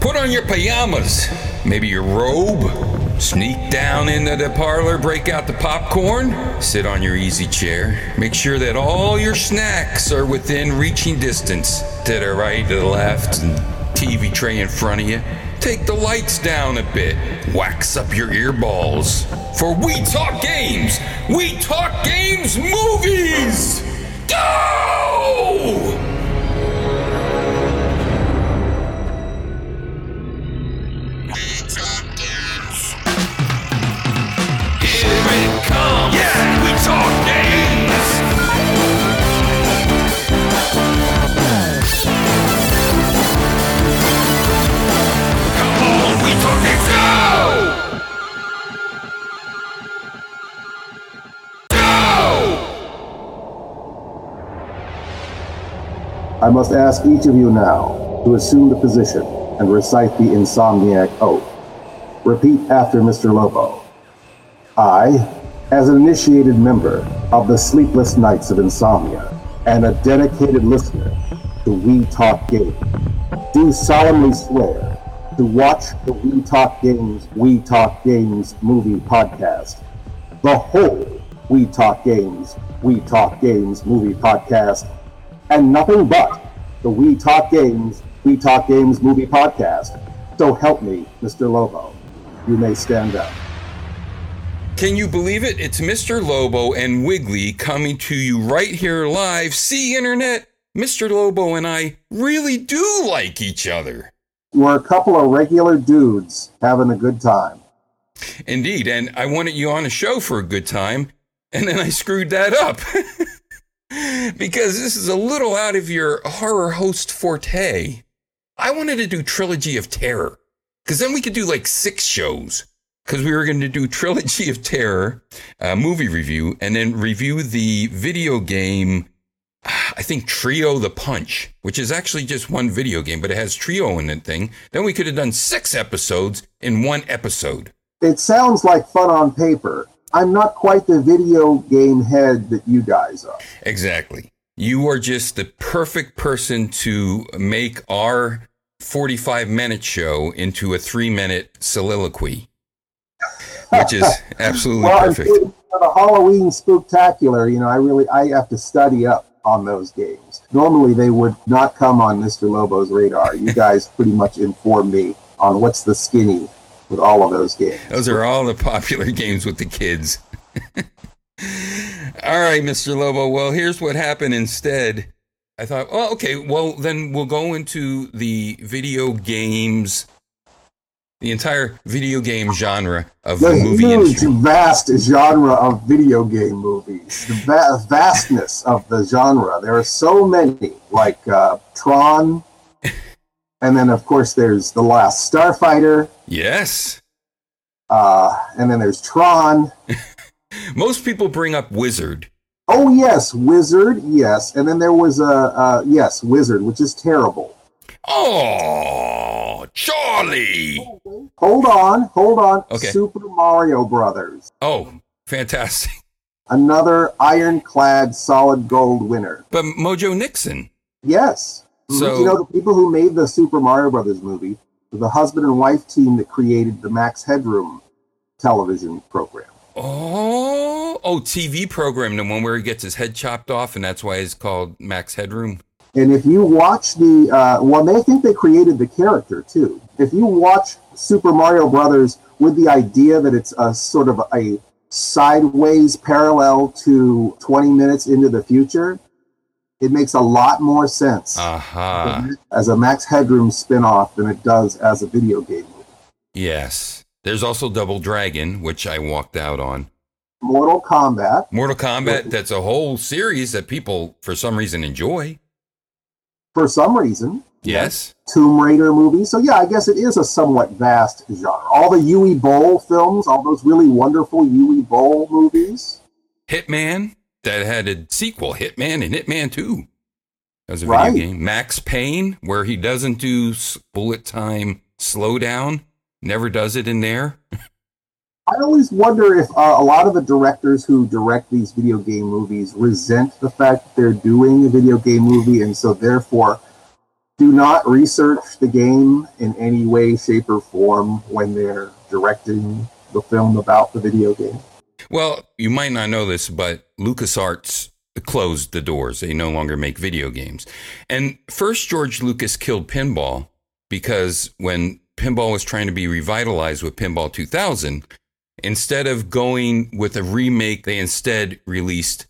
Put on your pajamas, maybe your robe. Sneak down into the parlor, break out the popcorn, sit on your easy chair. Make sure that all your snacks are within reaching distance to the right, to the left, and TV tray in front of you. Take the lights down a bit. Wax up your earballs. For We Talk Games! We Talk Games Movies! Go! I must ask each of you now to assume the position and recite the insomniac oath. Repeat after Mr. Lobo. I, as an initiated member of the Sleepless Nights of Insomnia and a dedicated listener to We Talk Games, do solemnly swear to watch the We Talk Games, We Talk Games movie podcast, the whole We Talk Games, We Talk Games movie podcast, and nothing but the We Talk Games, We Talk Games movie podcast. So help me, Mr. Lobo. You may stand up. Can you believe it? It's Mr. Lobo and Wiggly coming to you right here live. See, Internet, Mr. Lobo and I really do like each other. We're a couple of regular dudes having a good time. Indeed, and I wanted you on a show for a good time, and then I screwed that up. because this is a little out of your horror host forte. I wanted to do Trilogy of Terror, because then we could do like six shows. Because we were going to do Trilogy of Terror, uh, movie review, and then review the video game, I think Trio the Punch, which is actually just one video game, but it has Trio in the thing. Then we could have done six episodes in one episode. It sounds like fun on paper. I'm not quite the video game head that you guys are. Exactly. You are just the perfect person to make our 45 minute show into a three minute soliloquy, which is absolutely Well, perfect. for the Halloween spooktacular, you know, I really I have to study up on those games. Normally, they would not come on Mr. Lobo's radar. You guys pretty much inform me on what's the skinny with all of those games. Those are all the popular games with the kids. all right, Mr. Lobo. Well, here's what happened instead. I thought, oh, okay, well, then we'll go into the video games, the entire video game genre of the the movie huge, industry. vast genre of video game movies, the va- vastness of the genre. There are so many, like uh, Tron, and then of course there's the Last Starfighter, Yes. uh, and then there's Tron. Most people bring up Wizard. Oh yes, Wizard, yes, and then there was a uh, yes, Wizard, which is terrible. Oh, Charlie. Hold on, hold on. Okay. Super Mario Brothers, Oh, fantastic. another ironclad solid gold winner. But Mojo Nixon. Yes. So- you know the people who made the Super Mario Brothers movie, the husband and wife team that created the Max Headroom television program. Oh, oh, TV program, the one where he gets his head chopped off, and that's why it's called Max Headroom. And if you watch the, uh, well, they think they created the character too. If you watch Super Mario Brothers with the idea that it's a sort of a sideways parallel to 20 minutes into the future, it makes a lot more sense Aha. as a Max Headroom spin-off than it does as a video game movie. Yes. There's also Double Dragon, which I walked out on. Mortal Kombat, Mortal Kombat, that's a whole series that people, for some reason, enjoy. for some reason. Yes. Tomb Raider movie. So yeah, I guess it is a somewhat vast genre. All the Uwe Boll films, all those really wonderful Uwe Boll movies. Hitman, that had a sequel, Hitman and Hitman 2. That was a video Right. game. Max Payne, where he doesn't do bullet time slowdown, never does it in there. I always wonder if uh, a lot of the directors who direct these video game movies resent the fact that they're doing a video game movie, and so therefore do not research the game in any way, shape, or form when they're directing the film about the video game? Well, you might not know this, but LucasArts closed the doors. They no longer make video games. And first, George Lucas killed pinball because when pinball was trying to be revitalized with Pinball 2000, instead of going with a remake, they instead released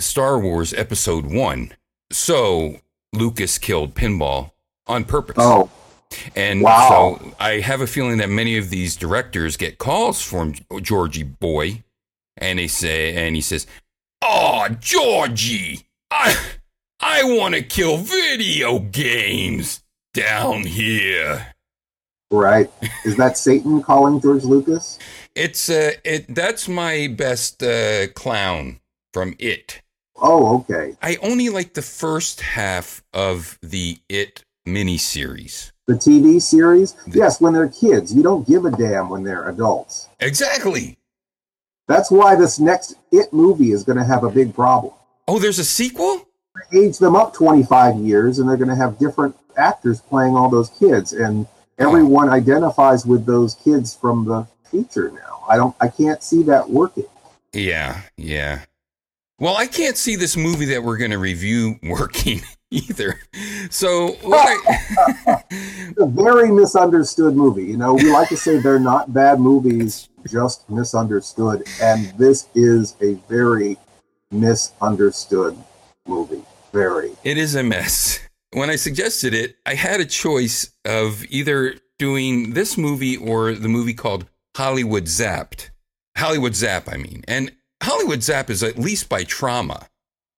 Star Wars Episode 1. So Lucas killed pinball on purpose. Oh, And Wow. so I have a feeling that many of these directors get calls from Georgie Boy, and they say, and he says, "Oh, Georgie, I, I want to kill video games down here." right. Is that Satan calling George Lucas? It's uh, it. That's my best uh, clown from It. Oh, okay. I only like the first half of the It miniseries. The TV series? Yes, when they're kids. You don't give a damn when they're adults. Exactly. That's why this next It movie is going to have a big problem. Oh, there's a sequel. Age them up 25 years, and they're going to have different actors playing all those kids, and everyone identifies with those kids from the feature now. I don't. I can't see that working. Yeah, yeah. Well, I can't see this movie that we're going to review working either. So, I, a very misunderstood movie. You know, we like to say they're not bad movies, just misunderstood, and this is a very misunderstood movie. Very. it is a mess. When I suggested it, I had a choice of either doing this movie or the movie called Hollywood Zapped. Hollywood Zap, I mean. And Hollywood Zap is at least by Troma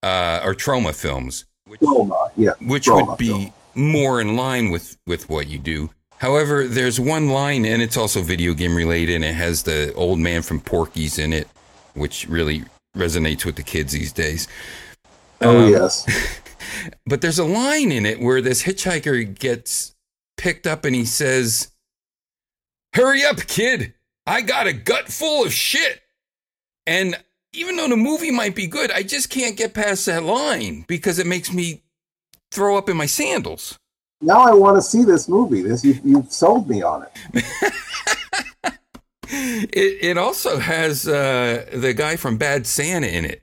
uh, or Troma Films, which, Roma, yeah. which Troma would be film. more in line with, with what you do. However, there's one line, and it's also video game related, and it has the old man from Porky's in it, which really resonates with the kids these days. Oh Um, yes. But there's a line in it where this hitchhiker gets picked up and he says, Hurry up, kid. I got a gut full of shit. And even though the movie might be good, I just can't get past that line because it makes me throw up in my sandals. Now I want to see this movie. This you you've sold me on it. It, it also has uh, the guy from Bad Santa in it,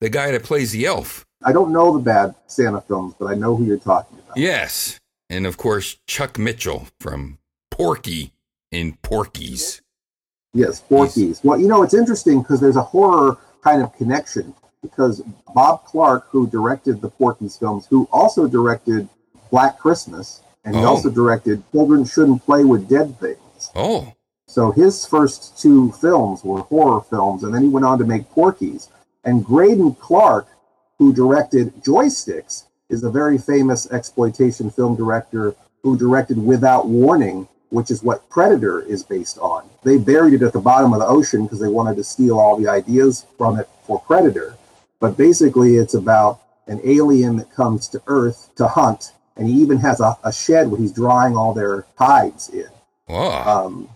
the guy that plays the elf. I don't know the bad Santa films, but I know who you're talking about. Yes. And of course, Chuck Mitchell from Porky in Porky's. Yes, Porky's. Well, you know, it's interesting because there's a horror kind of connection because Bob Clark, who directed the Porky's films, who also directed Black Christmas, and he Oh. also directed Children Shouldn't Play with Dead Things. Oh, So his first two films were horror films, and then he went on to make Porky's. And Graydon Clark, who directed Joysticks, is a very famous exploitation film director who directed Without Warning, which is what Predator is based on. They buried it at the bottom of the ocean because they wanted to steal all the ideas from it for Predator. But basically, it's about an alien that comes to Earth to hunt, and he even has a, a shed where he's drying all their hides in wow. um,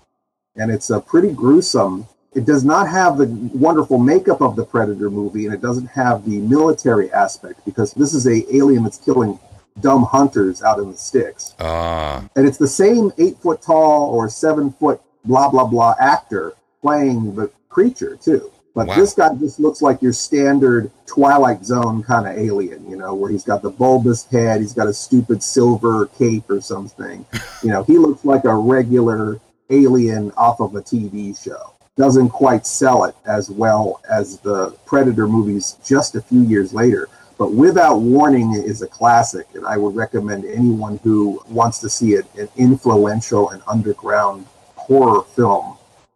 and it's a pretty gruesome. It does not have the wonderful makeup of the Predator movie, and it doesn't have the military aspect because this is a alien that's killing dumb hunters out in the sticks, Ah, and it's the same eight foot tall or seven foot blah blah blah actor playing the creature too. But Wow. this guy just looks like your standard Twilight Zone kind of alien, you know, where he's got the bulbous head, he's got a stupid silver cape or something. you know, he looks like a regular alien off of a TV show. Doesn't quite sell it as well as the Predator movies just a few years later. But Without Warning is a classic, and I would recommend anyone who wants to see it, an influential and underground horror film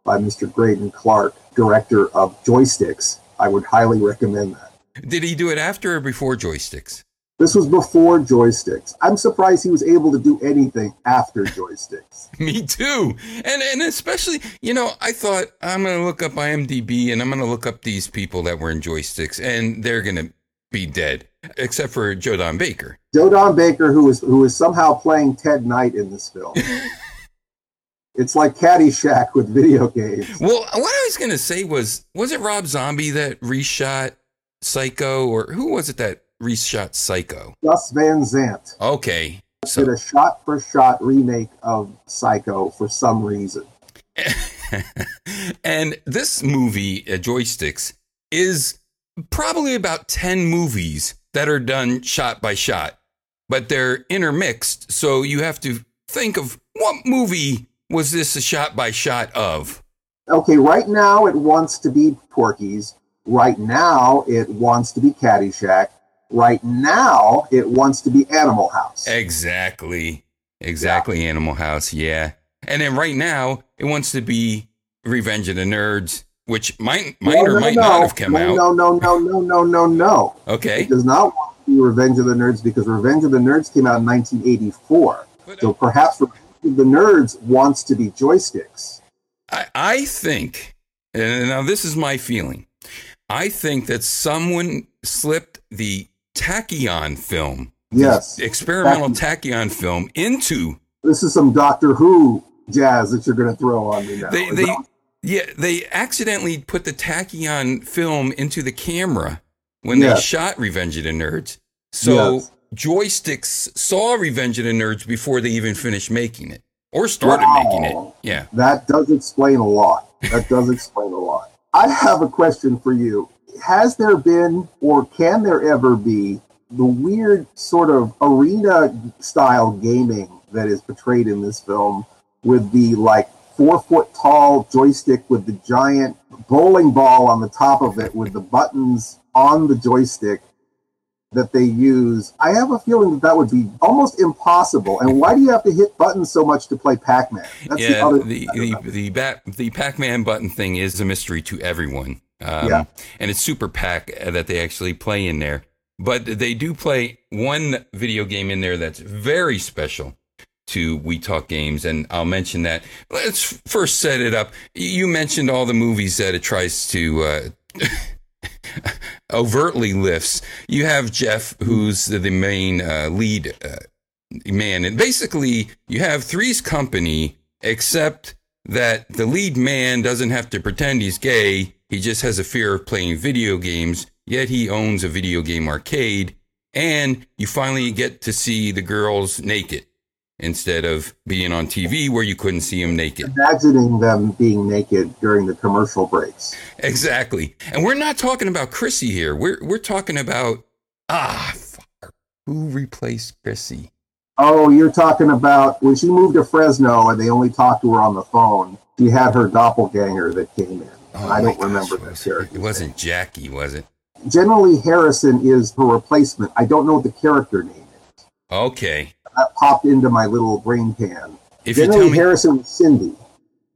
by Mr. Graydon Clark, director of Joysticks. I would highly recommend that. did he do it after or before joysticks? This was before Joysticks. I'm surprised he was able to do anything after Joysticks. Me too. And and especially, you know, I thought I'm gonna look up IMDb and I'm gonna look up these people that were in joysticks, and they're gonna be dead, except for Joe Don Baker. Joe Don Baker, who is who is somehow playing Ted Knight in this film. it's like Caddyshack with video games. Well, what I was gonna say was, was it Rob Zombie that reshot Psycho, or who was it that reshot Psycho? Gus Van Sant. Okay, So- did a shot for shot remake of Psycho for some reason. and this movie, uh, Joysticks, is probably about 10 movies that are done shot by shot, but they're intermixed. So you have to think of what movie was this a shot by shot of? Okay, right now it wants to be Porky's. Right now it wants to be Caddyshack. Right now it wants to be Animal House. Exactly. Exactly. Animal House. Yeah. And then right now it wants to be Revenge of the Nerds, which might, might No, or no, might no, not have come no, out. No, no, no, no, no, no, no. Okay. It does not want to be Revenge of the Nerds because Revenge of the Nerds came out in 1984. So uh, perhaps Revenge of the Nerds wants to be joysticks. I, I think, and now this is my feeling, I think that someone slipped the Tachyon film, Yes. experimental Tachyon film, into This is some Doctor Who jazz that you're going to throw on me now. they they yeah they accidentally put the Tachyon film into the camera when they shot Revenge of the Nerds. So Yes. Joysticks saw Revenge of the Nerds before they even finished making it or started Wow. making it. Yeah. That does explain a lot. That does explain a lot. I have a question for you. Has there been, or can there ever be, the weird sort of arena style gaming that is portrayed in this film with the like four foot tall joystick with the giant bowling ball on the top of it with the buttons on the joystick that they use. I have a feeling that that would be almost impossible. And why do you have to hit buttons so much to play Pac Man? That's the yeah, other the I don't the the, Bat, the Pac-Man button thing is a mystery to everyone. Um, Yeah. and it's Super Pac that they actually play in there. But they do play one video game in there that's very special to We Talk Games, and I'll mention that. Let's first set it up. You mentioned all the movies that it tries to. Uh, overtly lifts. You have Jeff, who's the, main uh, lead uh, man, and basically you have Three's Company, except that the lead man doesn't have to pretend he's gay. He just has a fear of playing video games. Yet he owns a video game arcade, and you finally get to see the girls naked instead of being on TV where you couldn't see them naked. Imagining them being naked during the commercial breaks. Exactly. And we're not talking about Chrissy here. We're we're talking about ah fuck, who replaced Chrissy? Oh, you're talking about when she moved to Fresno and they only talked to her on the phone. She had her doppelganger that came in. Oh I don't remember gosh, that was- character. It wasn't Jackie, was it? Jenilee Harrison is her replacement. I don't know what the character name is. Okay. That popped into my little brain pan. If you tell me Harrison was Cindy,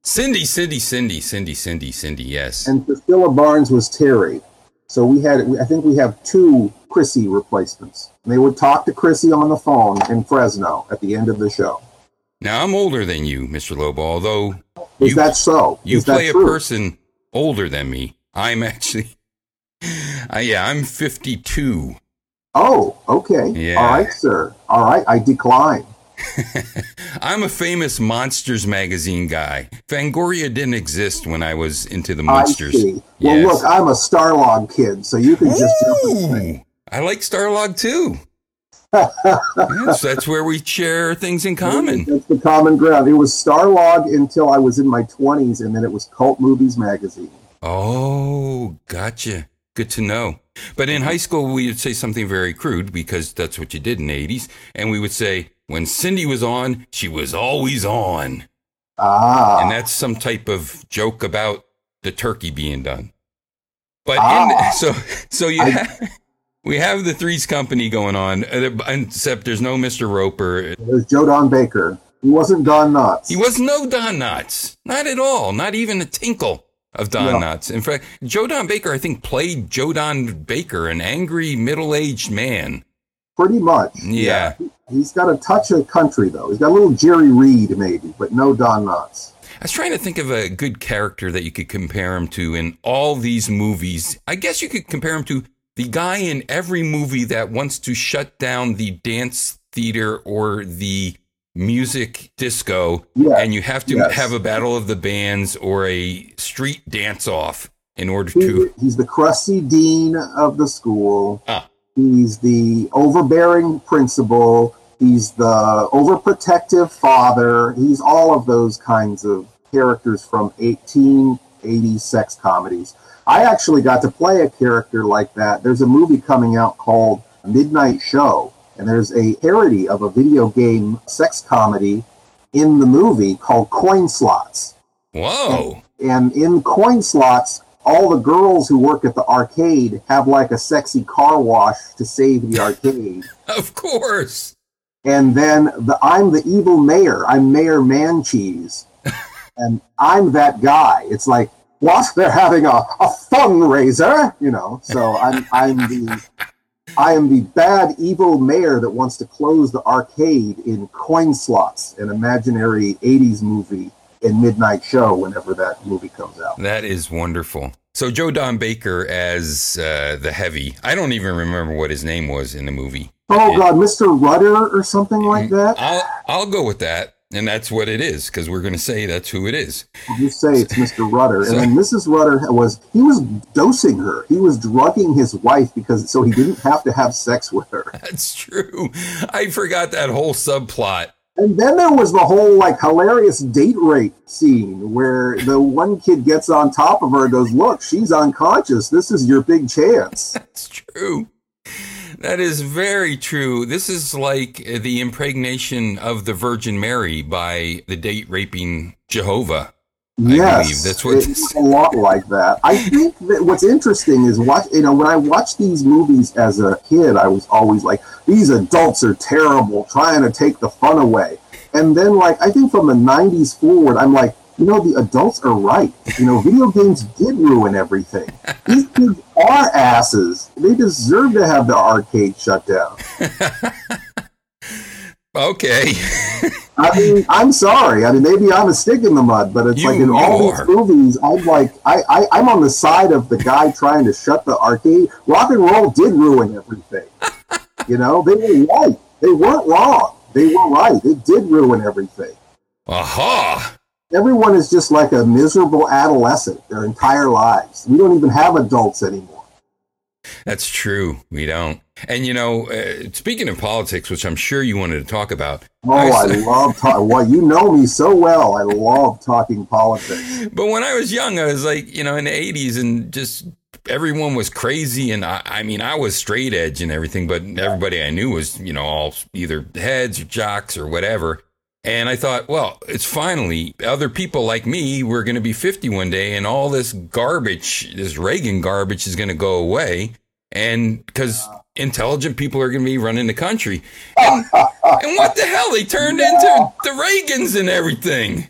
Cindy, Cindy, Cindy, Cindy, Cindy, Cindy, yes. and Priscilla Barnes was Terry. So we had, I think we have two Chrissy replacements. And they would talk to Chrissy on the phone in Fresno at the end of the show. Now I'm older than you, Mr. Lobo, although Is You- that so? you Is play a true? person older than me. I'm actually uh, yeah, I'm 52. Oh, okay. Yeah. All right, sir. All right, I decline. I'm a famous Monsters magazine guy. Fangoria didn't exist when I was into the Monsters. I see. Well, Yes. look, I'm a Starlog kid, so you can just. Ooh, I like Starlog too. yes, that's where we share things in common. That's the common ground. It was Starlog until I was in my 20s, and then it was Cult Movies Magazine. Oh, gotcha. Good to know. But in high school, we would say something very crude because that's what you did in the 80s. And we would say, when Cindy was on, she was always on. Ah, And that's some type of joke about the turkey being done. But Ah. in, so, so you I- have, we have the Threes Company going on, uh, except there's no Mr. Roper. was Joe Don Baker. He wasn't Don Knotts. He was no Don Knotts. Not at all. Not even a tinkle of Don No. Knotts. In fact, Joe Don Baker, I think, played Joe Don Baker, an angry middle aged man. Pretty much. Yeah. He's got a touch of country, though. He's got a little Jerry Reed, maybe, but no Don Knotts. I was trying to think of a good character that you could compare him to in all these movies. I guess you could compare him to the guy in every movie that wants to shut down the dance theater or the music disco, Yeah, and you have to yes. have a battle of the bands or a street dance off in order He- to. he's the crusty dean of the school. Ah. He's the overbearing principal. He's the overprotective father. He's all of those kinds of characters from 1880s sex comedies. I actually got to play a character like that. There's a movie coming out called Midnight Show, and there's a parody of a video game sex comedy in the movie called Coin Slots. Whoa. And in Coin Slots, all the girls who work at the arcade have like a sexy car wash to save the arcade. Of course. And then the, I'm the evil mayor. I'm Mayor Mancheese. and I'm that guy. It's like, what? They're having a, a fundraiser, you know. So I'm I'm the I am the bad evil mayor that wants to close the arcade in coin slots, an imaginary 80s movie and Midnight Show whenever that movie comes out. That is wonderful. So Joe Don Baker as uh, the heavy. I don't even remember what his name was in the movie. Oh God, Mr. Rudder or something like that. I'll I'll go with that, and that's what it is because we're going to say that's who it is. I'll say it's Mr. Rudder, and then Mrs. Rudder was he was dosing her. He was drugging his wife because so he didn't have to have sex with her. That's true. I forgot that whole subplot. And then there was the whole like hilarious date rape scene where the one kid gets on top of her and goes, "Look, she's unconscious. This is your big chance." That's true. That is very true. This is like the impregnation of the Virgin Mary by the date raping Jehovah. I yes, believe that's what it's a lot like that. I think that what's interesting is watch. You know, when I watched these movies as a kid, I was always like, "These adults are terrible, trying to take the fun away." And then, like, I think from the '90s forward, I'm like, you know, the adults are right. You know, video games did ruin everything. These kids are asses. They deserve to have the arcade shut down. okay. I mean, I'm sorry. I mean, maybe I'm a stick in the mud, but it's You- like in all are. these movies, I'm like, I, I, I'm on the side of the guy trying to shut the arcade. Rock and roll did ruin everything. you know, they were right. They weren't wrong. They were right. It did ruin everything. Aha. Everyone is just like a miserable adolescent their entire lives. We don't even have adults anymore. That's true. We don't. And you know, uh, speaking of politics, which I'm sure you wanted to talk about, Oh, I was- love talking. Well, you know me so well. I love talking politics. But when I was young, I was like, you know, in the 80s and just everyone was crazy. And I, I mean, I was straight edge and everything, but everybody I knew was, you know, all either heads or jocks or whatever. And I thought, well, it's finally other people like me. We're going to be 50 one day and all this garbage, this Reagan garbage is going to go away. And because intelligent people are going to be running the country. And, and what the hell? They turned into the Reagans and everything.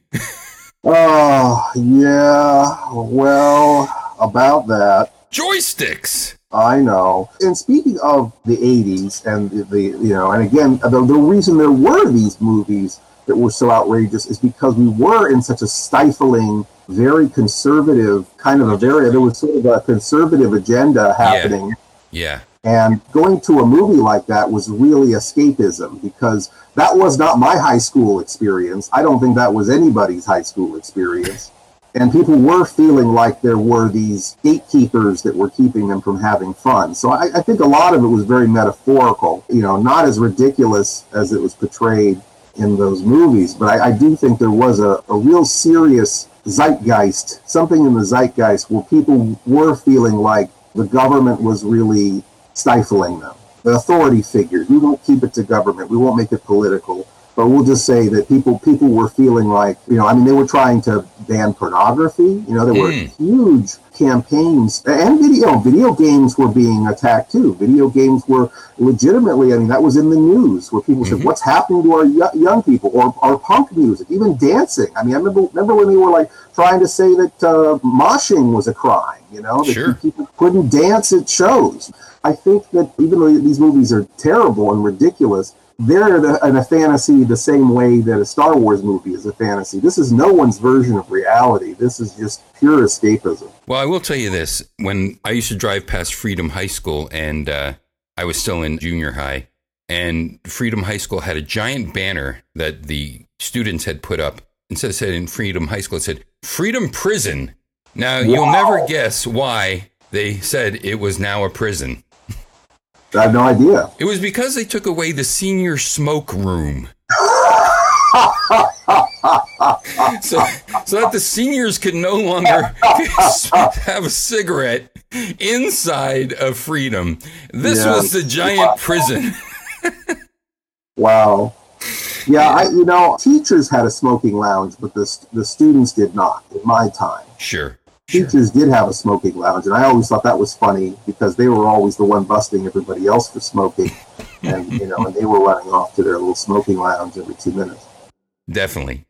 Oh, yeah. Well, about that. Joysticks. I know. And speaking of the 80s and the, the you know, and again, the, the reason there were these movies that were so outrageous is because we were in such a stifling, very conservative kind of a very, there was sort of a conservative agenda happening. Yeah. And going to a movie like that was really escapism because that was not my high school experience. I don't think that was anybody's high school experience. And people were feeling like there were these gatekeepers that were keeping them from having fun. So I, I think a lot of it was very metaphorical, you know, not as ridiculous as it was portrayed in those movies. But I, I do think there was a, a real serious zeitgeist, something in the zeitgeist where people were feeling like the government was really stifling them. The authority figures. We won't keep it to government. We won't make it political. But we'll just say that people people were feeling like you know I mean they were trying to ban pornography. You know there were Mm. huge campaigns and video video games were being attacked too. Video games were legitimately I mean that was in the news where people said Mhm. what's happening to our yo- young people or our punk music even dancing. I mean I remember remember when they were like trying to say that uh, moshing was a crime. You know that Sure. people couldn't dance at shows. I think that even though these movies are terrible and ridiculous, they're the, in a fantasy the same way that a Star Wars movie is a fantasy. This is no one's version of reality. This is just pure escapism. Well, I will tell you this. When I used to drive past Freedom High School and uh, I was still in junior high, and Freedom High School had a giant banner that the students had put up. Instead of saying Freedom High School, it said Freedom Prison. Now, you'll never guess why they said it was now a prison. I have no idea. It was because they took away the senior smoke room. so, so that the seniors could no longer have a cigarette inside of freedom. This Yeah. was the giant prison. Wow. Yeah, I, you know, teachers had a smoking lounge, but the, the students did not in my time. Sure. Teachers did have a smoking lounge, and I always thought that was funny because they were always the one busting everybody else for smoking, and you know, and they were running off to their little smoking lounge every two minutes. Definitely.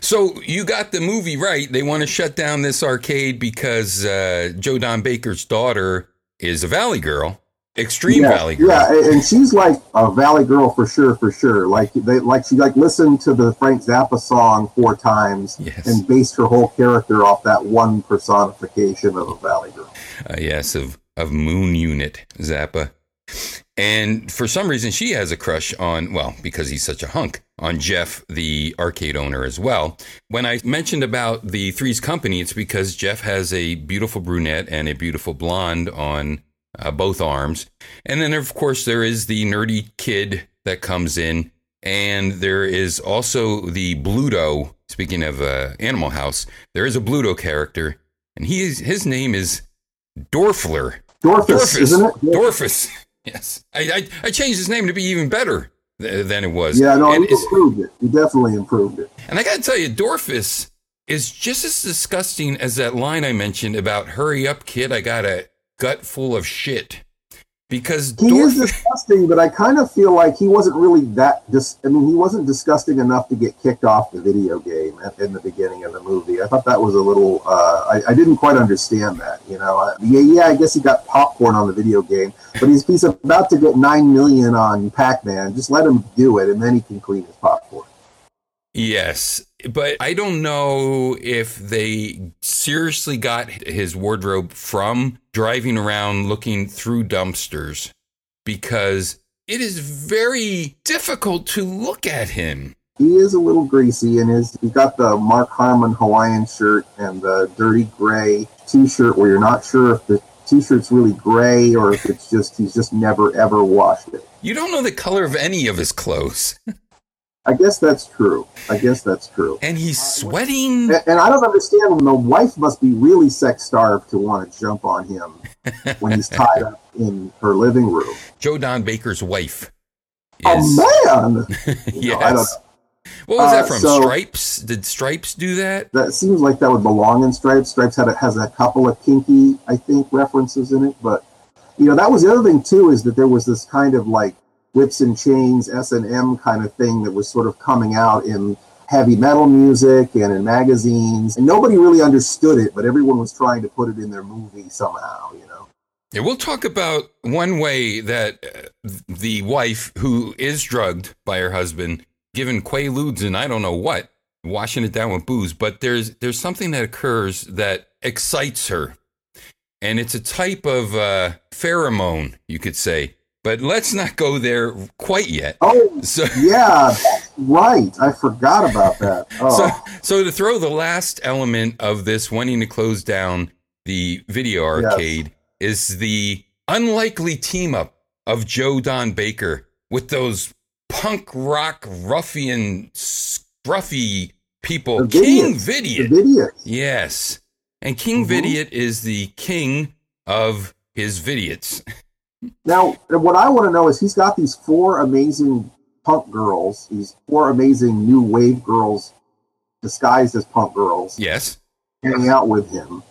So you got the movie right. They want to shut down this arcade because uh, Joe Don Baker's daughter is a Valley girl, extreme yeah, Valley girl. yeah, and- she's like a Valley girl for sure, for sure. Like they, like she like listened to the Frank Zappa song four times Yes. and based her whole character off that one personification of a Valley girl. uh, yes, of of Moon Unit Zappa, and for some reason she has a crush on well because he's such a hunk on Jeff, the arcade owner as well. When I mentioned about the Three's Company, it's because Jeff has a beautiful brunette and a beautiful blonde on uh, both arms, and then of course there is the nerdy kid that comes in, and there is also the Bluto. Speaking of uh, Animal House, there is a Bluto character, and he is his name is Dorfler. Dorfus, isn't it? Dorfus. Yes. I, I, I changed his name to be even better th- than it was. Yeah, no, and, he improved it. He definitely improved it. and I got to tell you, Dorfus is just as disgusting as that line I mentioned about hurry up, kid. I got a gut full of shit. Because He is disgusting, but I kind of feel like he wasn't really that. Dis- I mean, he wasn't disgusting enough to get kicked off the video game at, in the beginning of the movie. I thought that was a little. Uh, I, I didn't quite understand that. You know, uh, yeah, yeah. I guess he got popcorn on the video game, but he's he's about to get nine million on Pac-Man. Just let him do it, and then he can clean his popcorn. Yes, but I don't know if they seriously got his wardrobe from driving around looking through dumpsters because it is very difficult to look at him. He is a little greasy, and his he got the Mark Harmon Hawaiian shirt and the dirty gray T-shirt, where you're not sure if the T-shirt's really gray or if it's just he's just never ever washed it. You don't know the color of any of his clothes, I guess that's true. I guess that's true. and he's sweating. And, and I don't understand when the wife must be really sex starved to want to jump on him when he's tied up in her living room. Joe Don Baker's wife. Oh is- man! You know, yes. What was that Uh, from? so- Stripes? Did Stripes do that? that seems like that would belong in Stripes. Stripes had a, has a couple of kinky, I think, references in it. But you know, that was the other thing too is that there was this kind of like whips and chains S and M kind of thing that was sort of coming out in heavy metal music and in magazines, and nobody really understood it, but everyone was trying to put it in their movie somehow. You know. Yeah, we'll talk about one way that uh, the wife who is drugged by her husband, given quaaludes and I don't know what, washing it down with booze, but there's there's something that occurs that excites her, and it's a type of uh, pheromone, you could say. But let's not go there quite yet. Oh So, yeah, right. I forgot about that. Oh. so, so to throw the last element of this wanting to close down the video arcade is the unlikely team up of Joe Don Baker with those punk rock ruffian scruffy people. The King. Vidiot. Yes. And King Mhm. Vidiot is the king of his Vidiots. Now, what I want to know is he's got these four amazing punk girls, these four amazing new wave girls disguised as punk girls Yes. hanging out with him.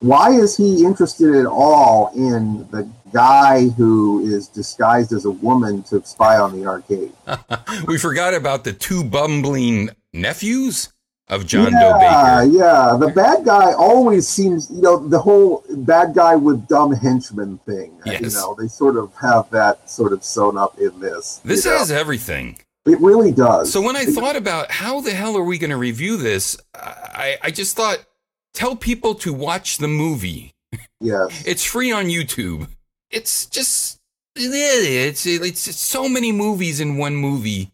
Why is he interested at all in the guy who is disguised as a woman to spy on the arcade? we forgot about the two bumbling nephews of John yeah, Doe Baker. yeah. The bad guy always seems, you know, the whole bad guy with dumb henchman thing. You Yes. know, they sort of have that sort of sewn up in this. This you know. has everything. it really does. So when I thought about how the hell are we going to review this, I, I just thought, tell people to watch the movie. yes. It's free on YouTube. It's just, it's, it's, it's so many movies in one movie,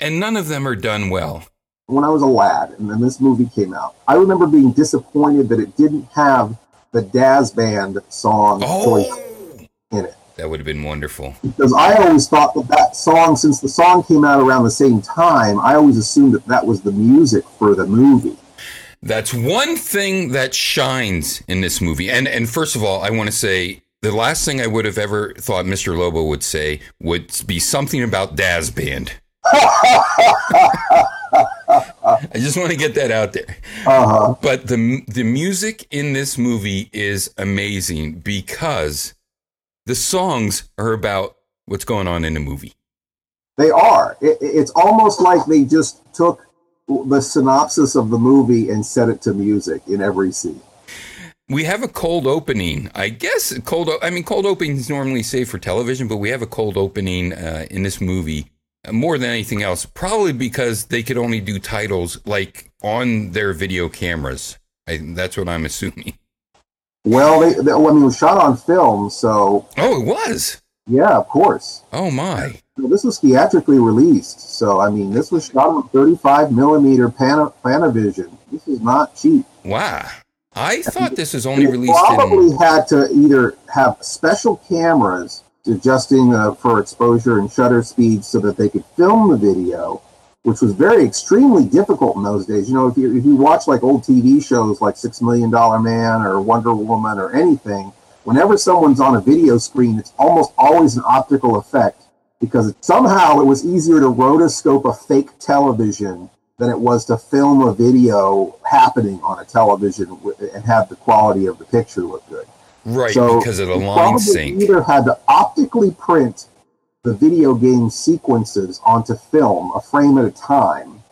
and none of them are done well. When I was a lad and then this movie came out, I remember being disappointed that it didn't have the Daz Band song Oh, in it. That would have been wonderful. Because I always thought that that song, since the song came out around the same time, I always assumed that that was the music for the movie. That's one thing that shines in this movie. And and first of all, I want to say the last thing I would have ever thought Mr. Lobo would say would be something about Daz Band. I just want to get that out there. Uh-huh. But the the music in this movie is amazing because the songs are about what's going on in the movie. They are. It, it's almost like they just took the synopsis of the movie and set it to music in every scene. We have a cold opening. I guess cold. I mean, cold openings normally say for television, but we have a cold opening uh, in this movie more than anything else. Probably because they could only do titles like on their video cameras. I, that's what I'm assuming. Well, they, they, I mean, it was shot on film, so. Oh, it was. Yeah, of course. Oh my. this was theatrically released, so I mean, this was shot on 35 millimeter Pana, Panavision. This is not cheap. Wow. I thought this was only released probably in. had to either have special cameras adjusting uh, for exposure and shutter speed so that they could film the video, which was very extremely difficult in those days. You know, if you if you watch like old TV shows like Six Million Dollar Man or Wonder Woman or anything, whenever someone's on a video screen, it's almost always an optical effect because somehow it was easier to rotoscope a fake television than it was to film a video happening on a television and have the quality of the picture look good. Right, So because of the line sync. Either had to optically print the video game sequences onto film, a frame at a time,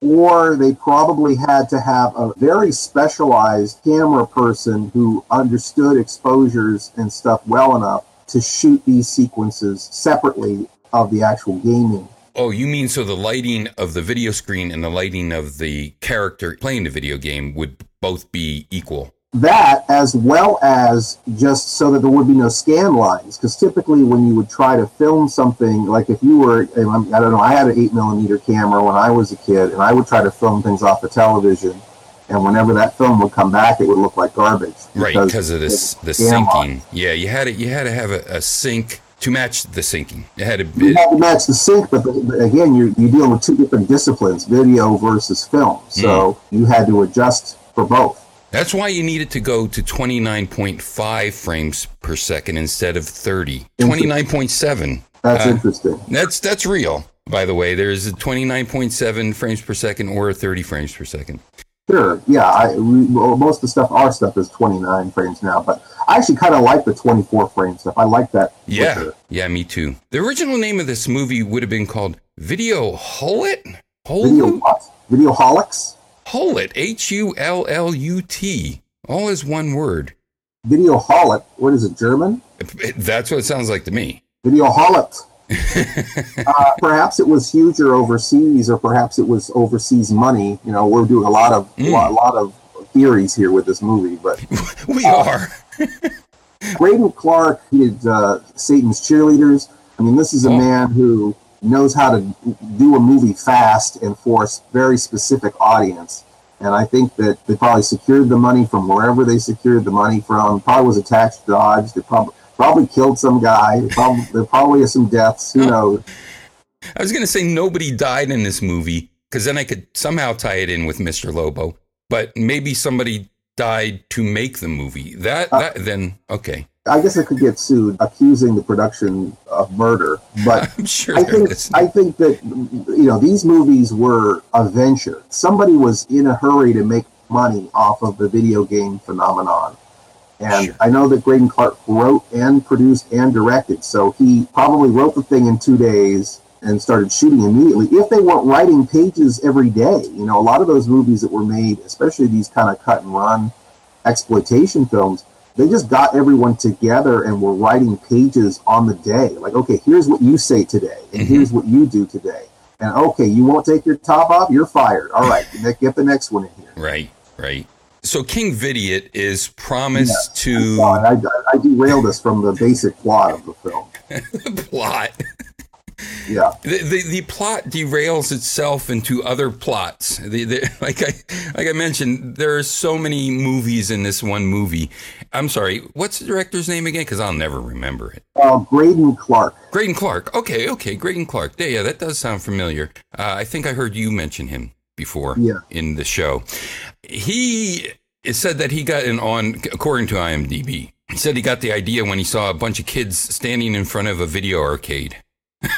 or they probably had to have a very specialized camera person who understood exposures and stuff well enough to shoot these sequences separately of the actual gaming. Oh, you mean so the lighting of the video screen and the lighting of the character playing the video game would both be equal? That as well as just so that there would be no scan lines because typically when you would try to film something like if you were I'm- don't know i had an 8 millimeter camera when i was a kid and i would try to film things off the television and whenever that film would come back it would look like garbage Right, because of this the syncing lines. Yeah, you had it. You had to have a, a sync to match the syncing. It had to you have to match the sync, but, but again you're, you're dealing with two different disciplines video versus film so mm. you had to adjust for both That's why you needed to go to 29.5 frames per second instead of 30. 29.7. that's Uh, interesting That's that's real. By the way, there's a 29.7 frames per second or 30 frames per second. Sure. Yeah. I we, most of the stuff, our stuff is 29 frames now, but I actually kind of like the 24 frame stuff. I like that. Yeah, yeah, me too. The original name of this movie would have been called Video Hullet. Video what? Videoholics. Hullut. H U L L U T. All is one word. Videoholic. What is it? German? That's what it sounds like to me. Videoholic. uh, perhaps it was huger overseas, or perhaps it was overseas money. You know, we're doing a lot of Mm. lot, lot of theories here with this movie, but We are. Graydon Clark, he did uh, Satan's Cheerleaders. I mean, this is a Oh. man who knows how to do a movie fast and for a very specific audience. And I think that they probably secured the money from wherever they secured the money from. Probably was attached to Dodge. They probably probably killed some guy. Probably, there probably are some deaths. Who oh. knows? I was going to say nobody died in this movie because then I could somehow tie it in with Mr. Lobo. But maybe somebody died to make the movie. That uh, that then okay. I guess I could get sued accusing the production of murder. But sure I think. I think that you know these movies were a venture. Somebody was in a hurry to make money off of the video game phenomenon. And Sure. I know that Graydon Clark wrote and produced and directed, so he probably wrote the thing in two days and started shooting immediately. If they weren't writing pages every day, you know, a lot of those movies that were made, especially these kind of cut and run exploitation films, they just got everyone together and were writing pages on the day. Like, okay, here's what you say today, and Mhm. here's what you do today. And okay, you won't take your top off, you're fired. All right, get the next one in here. Right, right. So King Vidiot is promised Sorry, to I, I derailed us from the basic plot of the film. the plot. Yeah. The, the the plot derails itself into other plots. The, the, like I like I mentioned, there are so many movies in this one movie. I'm sorry, what's the director's name again? Because I'll never remember it. Uh, Graydon Clark. Graydon Clark. Okay, okay, Graydon Clark. Yeah, yeah, that does sound familiar. Uh, I think I heard you mention him before Yeah. in the show. He said that he got an on, according to IMDb, he said he got the idea when he saw a bunch of kids standing in front of a video arcade.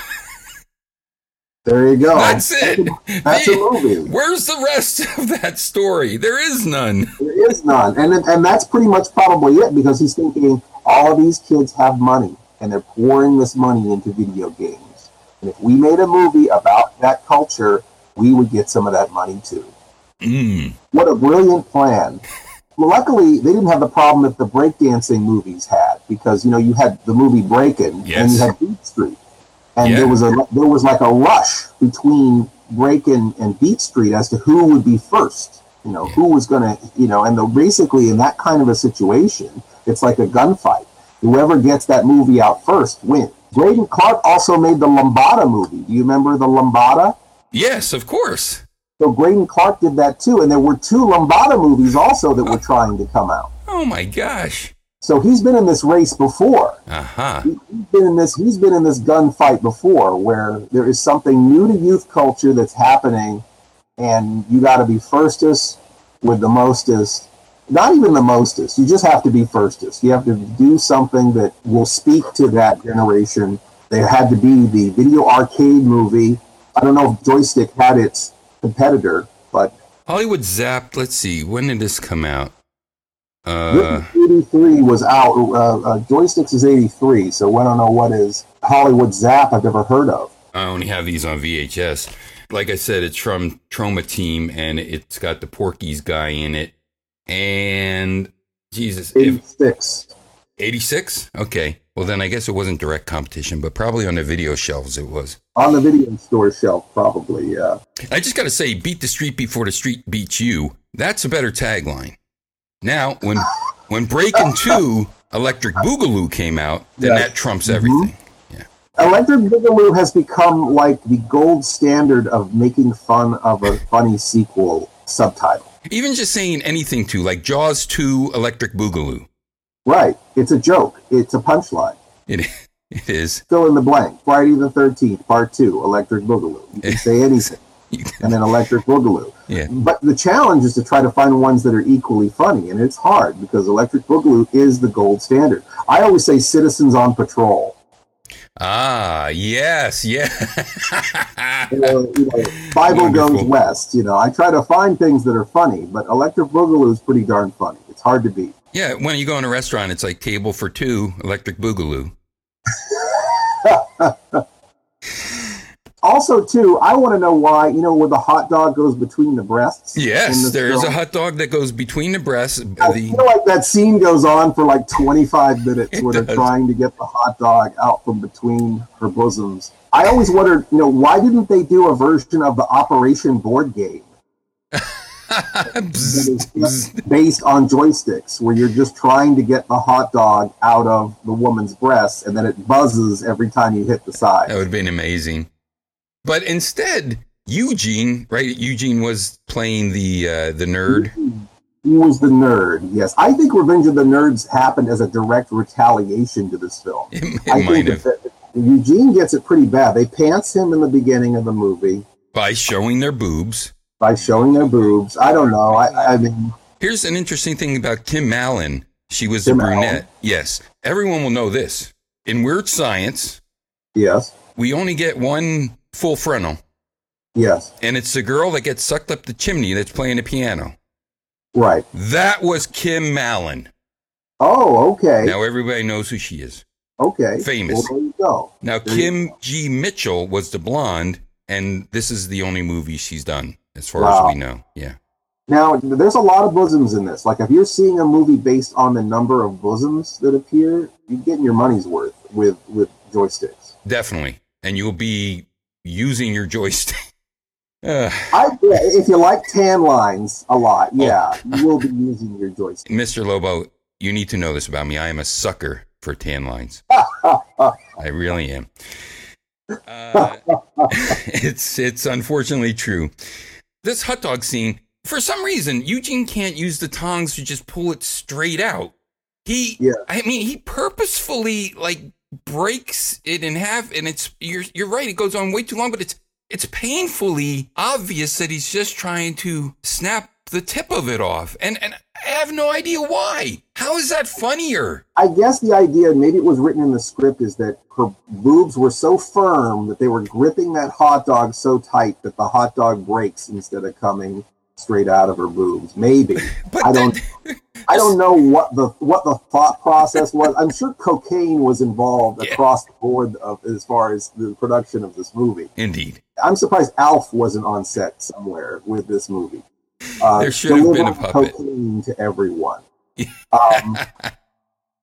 There you go. That's it. That's a movie. Where's the rest of that story? There is none. There is none, and and that's pretty much probably it because he's thinking all of these kids have money and they're pouring this money into video games, and if we made a movie about that culture, we would get some of that money too. Mm. What a brilliant plan! Well, luckily they didn't have the problem that the breakdancing movies had because you know you had the movie Breakin' and you had Beat Street, and Yeah. there was a there was like a rush between Breakin' and Beat Street as to who would be first. You know Yeah. who was going to you know, and the, basically in that kind of a situation, it's like a gunfight. Whoever gets that movie out first wins. Graydon Clark also made the Lambada movie. Do you remember the Lambada? Yes, of course. So Graydon Clark did that too, and there were two Lambada movies also that were trying to come out. Oh my gosh. So he's been in this race before. Uh-huh. He- He's been in this. He's been in this gunfight before, where there is something new to youth culture that's happening, and you got to be firstest with the mostest. Not even the mostest. You just have to be firstest. You have to do something that will speak to that generation. There had to be the video arcade movie. I don't know if Joystick had its competitor, but Hollywood Zap. Let's see. When did this come out? Uh, 83 was out. Uh, uh, Joysticks is 83, so I don't know what is Hollywood Zap I've never heard of. I only have these on VHS. Like I said, it's from Troma Team, and it's got the Porky's guy in it. And Jesus, 86. 86? Okay. Well, then I guess it wasn't direct competition, but probably on the video shelves it was. On the video store shelf, probably, yeah. I just got to say, beat the street before the street beats you. That's a better tagline. Now, when when Breakin' 2 Electric Boogaloo came out, then Yes. that trumps everything. Mm-hmm. Yeah. Electric Boogaloo has become like the gold standard of making fun of a funny sequel subtitle. Even just saying anything to, like Jaws 2 Electric Boogaloo. Right. It's a joke. It's a punchline. It, it is. Fill in the blank. Friday the 13th, part two, Electric Boogaloo. You can say anything. And then Electric Boogaloo. Yeah. But the challenge is to try to find ones that are equally funny, and it's hard because Electric Boogaloo is the gold standard. I always say Citizens on Patrol. Ah, yes, yeah. Or, you know, Bible Goes West. You know, I try to find things that are funny, but Electric Boogaloo is pretty darn funny. It's hard to beat. yeah, when you go in a restaurant, it's like table for two, Electric Boogaloo. Also, too, I want to know why. You know, where the hot dog goes between the breasts. Yes, this there is a hot dog that goes between the breasts. I The, feel like that scene goes on for like 25 minutes where they're trying to get the hot dog out from between her bosoms. I always wondered, you know, why didn't they do a version of the Operation board game that is just based on joysticks where you're just trying to get the hot dog out of the woman's breast and then it buzzes every time you hit the side? That would have been amazing. But instead, Eugene, right? Eugene was playing the uh, the nerd. He was the nerd, yes. I think Revenge of the Nerds happened as a direct retaliation to this film. It, it I might think have that Eugene gets it pretty bad. They pants him in the beginning of the movie by showing their boobs. by showing their boobs. I don't know. I, I mean, Here's an interesting thing about Kim Allen. She was Kim the brunette. Allen. Yes, everyone will know this. In Weird Science, yes, we only get one full frontal, yes, and it's the girl that gets sucked up the chimney that's playing the piano. right. That was Kim Allen. Oh, okay, Now everybody knows who she is. okay. famous. Well, there you go. Now There Kim G. Mitchell was the blonde, and this is the only movie she's done, as far Wow. as we know. Yeah. Now, there's a lot of bosoms in this. Like, if you're seeing a movie based on the number of bosoms that appear, you're getting your money's worth with with joysticks. Definitely. And you'll be using your joystick. Uh, I, if you like tan lines a lot, Oh. yeah, you will be using your joystick. Mr. Lobo, you need to know this about me. I am a sucker for tan lines. I really am. Uh, it's it's unfortunately true. This hot dog scene, for some reason, Eugene can't use the tongs to just pull it straight out. He, Yeah. I mean, he purposefully like breaks it in half, and it's you're you're right. It goes on way too long, but it's it's painfully obvious that he's just trying to snap the tip of it off, and and I have no idea why. How is that funnier? I guess the idea, maybe it was written in the script, is that her boobs were so firm that they were gripping that hot dog so tight that the hot dog breaks instead of coming straight out of her boobs. Maybe. I don't then- I don't know what the what the thought process was. I'm sure cocaine was involved Yeah. across the board of, as far as the production of this movie. Indeed. I'm surprised Alf wasn't on set somewhere with this movie. Uh, There should have been a puppet. Cocaine to everyone. Um,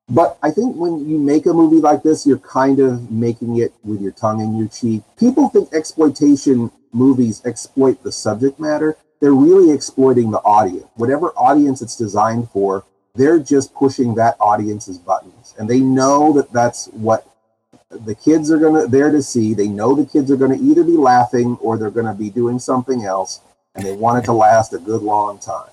but I think when you make a movie like this, you're kind of making it with your tongue in your cheek. People think exploitation movies exploit the subject matter. They're really exploiting the audience. Whatever audience it's designed for, they're just pushing that audience's buttons. And they know that that's what the kids are gonna there to see. They know the kids are gonna either be laughing or they're gonna be doing something else, and they want it to last a good long time.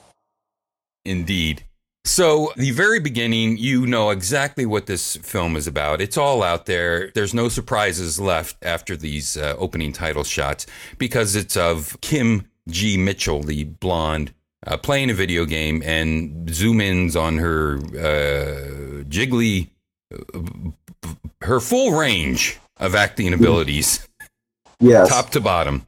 Indeed. So, the very beginning, you know exactly what this film is about. It's all out there. There's no surprises left after these uh, opening title shots because it's of Kim G. Mitchell, the blonde, uh, playing a video game and zoom ins on her uh, jiggly, uh, her full range of acting abilities Yes. top to bottom.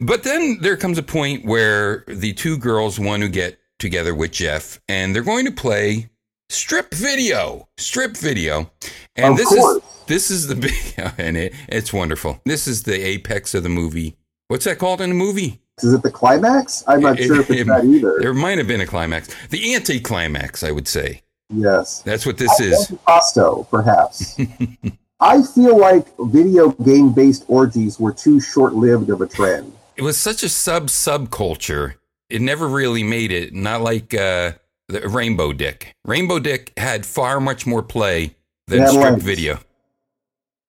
But then there comes a point where the two girls want to get together with Jeff and they're going to play strip video. Strip video. And Of this course. is this is the big and it, it's wonderful. This is the apex of the movie. What's that called in the movie? Is it the climax? I'm not It- sure if it- it's that either. There might have been a climax. The anti-climax, I would say. Yes. That's what this is. Pasto, perhaps. I feel like video game based orgies were too short lived of a trend. It was such a sub subculture. It never really made it. Not like uh, the Rainbow Dick. Rainbow Dick had far much more play than strip legs. video,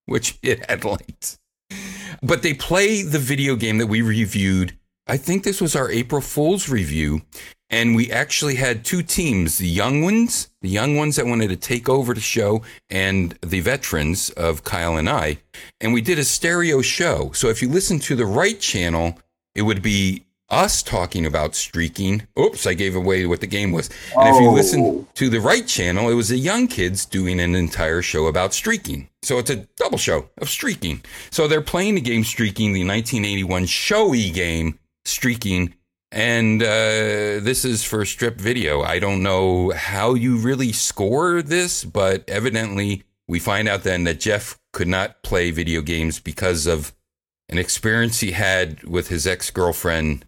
which it had lights. But they play the video game that we reviewed. I think this was our April Fool's review. And we actually had two teams the young ones, the young ones that wanted to take over the show, and the veterans of Kyle and I. And we did a stereo show. So if you listen to the right channel, it would be us talking about streaking. Oops, I gave away what the game was. And if you Oh. listen to the right channel, it was the young kids doing an entire show about streaking. So it's a double show of streaking. So they're playing the game Streaking, the 1981 Shoei game Streaking. And uh, this is for strip video. I don't know how you really score this, but evidently we find out then that Jeff could not play video games because of an experience he had with his ex girlfriend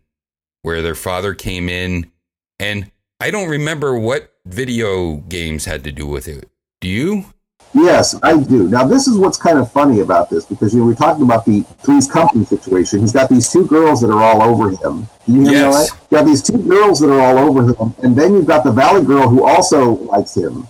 where their father came in. And I don't remember what video games had to do with it. Do you? Yes, I do. Now, this is what's kind of funny about this because you know, we're talking about the Three's Company situation. He's got these two girls that are all over him. Do you hear me Yes. right? You got these two girls that are all over him, and then you've got the Valley girl who also likes him.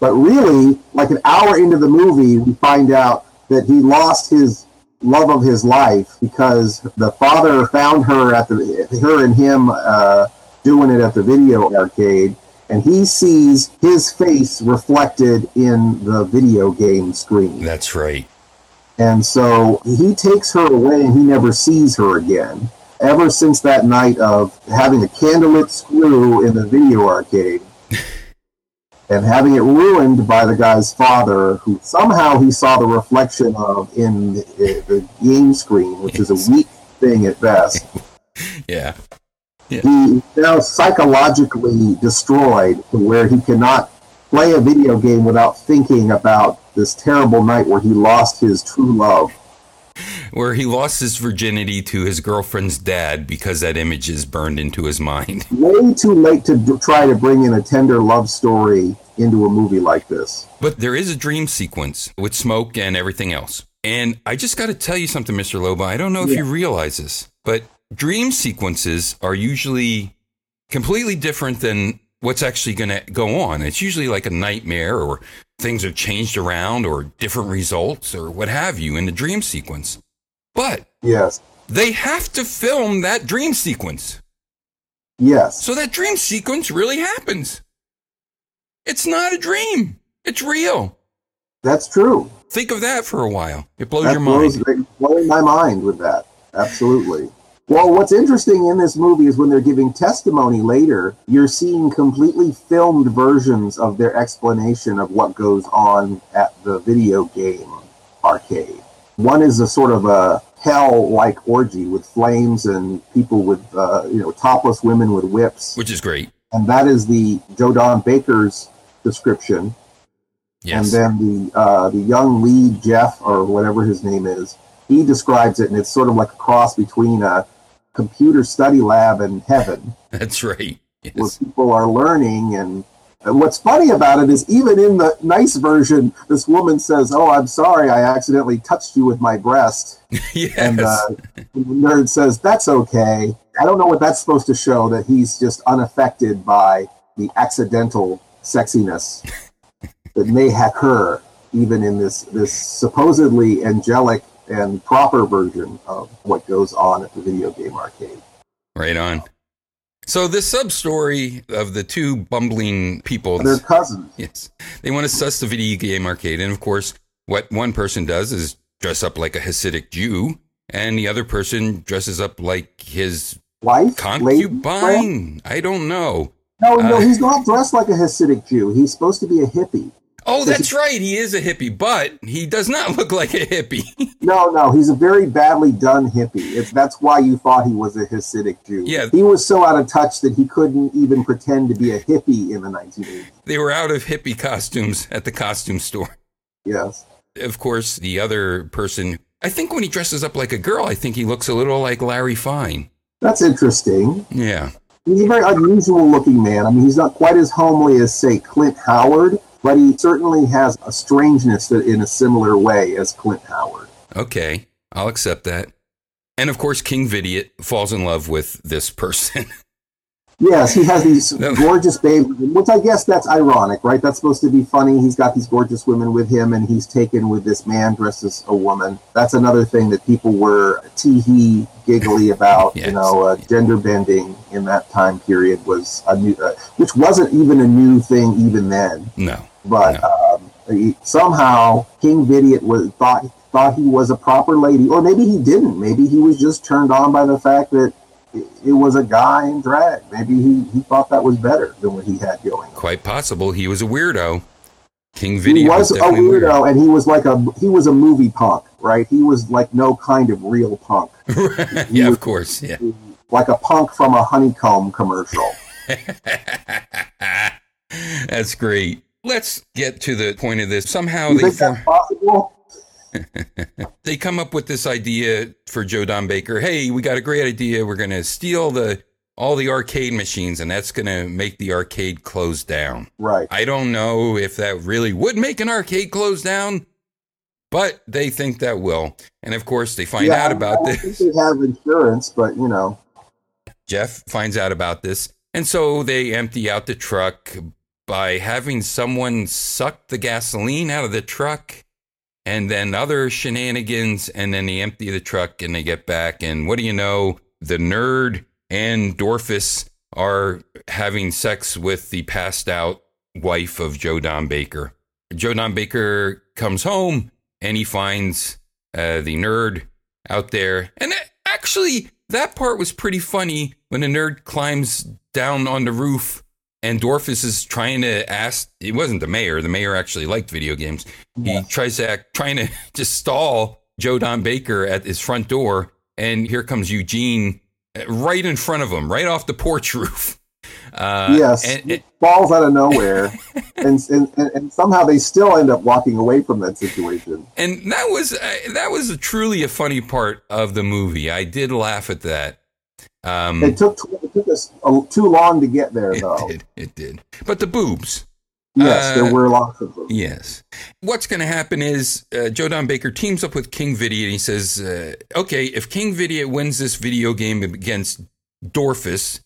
But really, like an hour into the movie, we find out that he lost his love of his life because the father found her at the her and him uh, doing it at the video arcade, and he sees his face reflected in the video game screen. That's right. And so he takes her away and he never sees her again. Ever since that night of having a candlelit screw in the video arcade and having it ruined by the guy's father, who somehow he saw the reflection of in the, the game screen, which is a weak thing at best. Yeah. He is now psychologically destroyed to where he cannot play a video game without thinking about this terrible night where he lost his true love. Where he lost his virginity to his girlfriend's dad because that image is burned into his mind. Way too late to d- try to bring in a tender love story into a movie like this. But there is a dream sequence with smoke and everything else. And I just got to tell you something, Mr. Lobo. I don't know if you realize this, but dream sequences are usually completely different than what's actually going to go on. It's usually like a nightmare or things are changed around or different results or what have you in the dream sequence. But Yes. they have to film that dream sequence. Yes. So that dream sequence really happens. It's not a dream. It's real. That's true. Think of that for a while. It blows That your blows, mind. blowing my mind with that. Absolutely. Well, what's interesting in this movie is when they're giving testimony later, you're seeing completely filmed versions of their explanation of what goes on at the video game arcade. One is a sort of a hell-like orgy with flames and people with, uh, you know, topless women with whips, Which is great. and that is the Joe Don Baker's description. Yes. And then the uh, the young lead Jeff or whatever his name is, he describes it, and it's sort of like a cross between a computer study lab in heaven, That's right. where people are learning. And, and what's funny about it is, even in the nice version, this woman says, "Oh, I'm sorry, I accidentally touched you with my breast," yes. and uh, the nerd says, "That's okay." I don't know what that's supposed to show that he's just unaffected by the accidental sexiness that may occur even in this this supposedly angelic and proper version of what goes on at the video game arcade. right on. So this sub story of the two bumbling people. They're cousins. Yes. They want to suss the video game arcade. And of course, what one person does is dress up like a Hasidic Jew, and the other person dresses up like his Wife, concubine. I don't know. No, no, Uh, he's not dressed like a Hasidic Jew. He's supposed to be a hippie. Oh, that's right. He is a hippie, but he does not look like a hippie. No, no, he's a very badly done hippie. It's that's why you thought he was a Hasidic Jew. Yeah. he was so out of touch that he couldn't even pretend to be a hippie in the 1980s. they were out of hippie costumes at the costume store. Yes. Of course, the other person, I think when he dresses up like a girl, I think he looks a little like Larry Fine. That's interesting. Yeah. He's a very unusual looking man. I mean, he's not quite as homely as, say, Clint Howard, but he certainly has a strangeness that in a similar way as Clint Howard. Okay. I'll accept that. And of course, King Vidiot falls in love with this person. Yes, he has these gorgeous babes, which I guess that's ironic, right? That's supposed to be funny. He's got these gorgeous women with him, and he's taken with this man dressed as a woman. That's another thing that people were tee-hee, giggly about. Yes. You know, uh, gender bending in that time period was a new, uh, which wasn't even a new thing even then. no. But um, he- somehow King Vidiot was thought thought he was a proper lady, or maybe he didn't. Maybe he was just turned on by the fact that it, it was a guy in drag. Maybe he, he thought that was better than what he had going on. Quite possible he was a weirdo. King He Vidiot was was, a weirdo, and he was like a he was a movie punk, right? He was like no kind of real punk, weird. yeah, of course. Yeah. like a punk from a honeycomb commercial. That's great. Let's get to the point of this. Somehow they think form, possible? they come up with this idea for Joe Don Baker. Hey, we got a great idea. We're going to steal the all the arcade machines, and that's going to make the arcade close down. Right. I don't know if that really would make an arcade close down, but they think that will. And of course, they find Yeah, out I about don't this. think they have insurance, but you know, Jeff finds out about this. And so they empty out the truck by having someone suck the gasoline out of the truck and then other shenanigans. And then they empty the truck and they get back. And what do you know? The nerd and Dorfus are having sex with the passed out wife of Joe Don Baker. Joe Don Baker comes home and he finds uh, the nerd out there. And actually, that part was pretty funny when the nerd climbs down on the roof and Dorfus is trying to ask. It wasn't the mayor. The mayor actually liked video games. He tries to act, trying to just stall Joe Don Baker at his front door. And here comes Eugene uh, right in front of him, right off the porch roof. Uh, yes, and- it falls out of nowhere, and, and and and somehow they still end up walking away from that situation. and that was uh, that was a truly a funny part of the movie. I did laugh at that. Um, It took it took us too long to get there, it though. did, it did. But the boobs, Yes, Uh, there were lots of them. yes. What's going to happen is uh, Joe Don Baker teams up with King Vidiot. And he says, uh, "Okay, if King Vidiot wins this video game against Dorfus,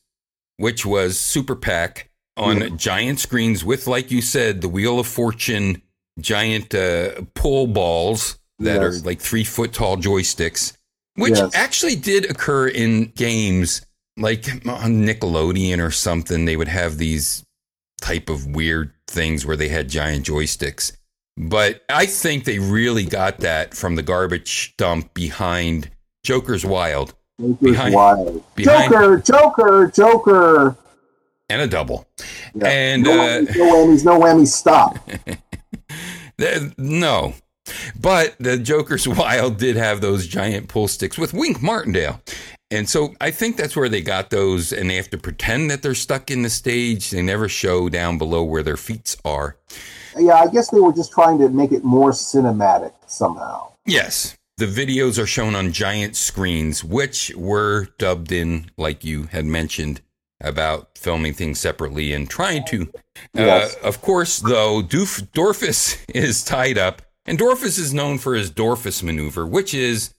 which was Super Pack on Yeah. giant screens with, like you said, the Wheel of Fortune giant uh, pull balls that Yes. are like three foot tall joysticks." Which Yes. actually did occur in games like on Nickelodeon or something. They would have these type of weird things where they had giant joysticks. But I think they really got that from the garbage dump behind Joker's Wild Joker's Behind- wild. behind- Joker, Joker, Joker. and a double. Yeah. And, no, uh, whammies, no whammies, no whammies. Stop. No. But the Joker's Wild did have those giant pull sticks with Wink Martindale. And so I think that's where they got those, and they have to pretend that they're stuck in the stage. They never show down below where their feet are. Yeah, I guess they were just trying to make it more cinematic somehow. Yes, the videos are shown on giant screens, which were dubbed in, like you had mentioned, about filming things separately and trying to. Yes. Uh, of course, though, Doof- Dorfus is tied up, and Dorfus is known for his Dorfus maneuver, which is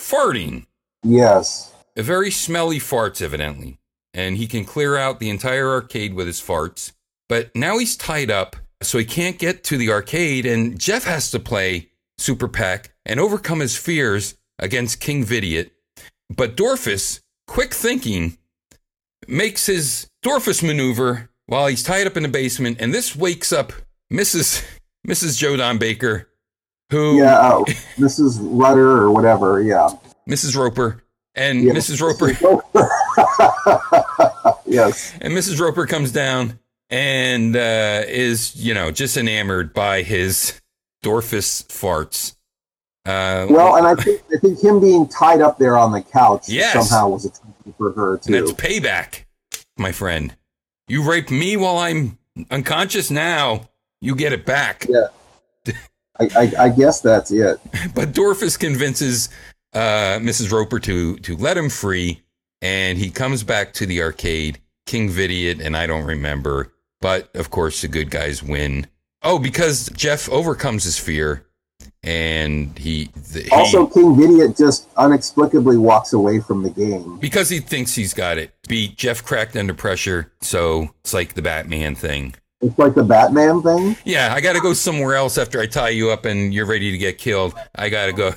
farting. Yes. A very smelly farts, evidently. And he can clear out the entire arcade with his farts. But now he's tied up, so he can't get to the arcade, and Jeff has to play Super Pack and overcome his fears against King Vidiot. But Dorfus, quick thinking, makes his Dorfus maneuver while he's tied up in the basement, and this wakes up Mrs. Mrs. Joe Don Baker, who Yeah, uh, Mrs. Rudder or whatever. Yeah. Mrs. Roper, and Yeah. Mrs. Roper yes. And Mrs. Roper comes down and uh, is, you know, just enamored by his Dorfus farts. Uh, Well, and I think I think him being tied up there on the couch Yes. somehow was a for her and that's payback, my friend. You raped me while I'm unconscious. Now you get it back. Yeah. I, I, I guess that's it. But Dorfus convinces uh, Mrs. Roper to to let him free, and he comes back to the arcade. King Vidiot, and I don't remember, but of course the good guys win. Oh, because Jeff overcomes his fear, and he, the, he Also, King Vidiot just inexplicably walks away from the game. because he thinks he's got it beat. Jeff cracked under pressure, so it's like the Batman thing. It's like the Batman thing. Yeah, I got to go somewhere else after I tie you up and you're ready to get killed. I got to go.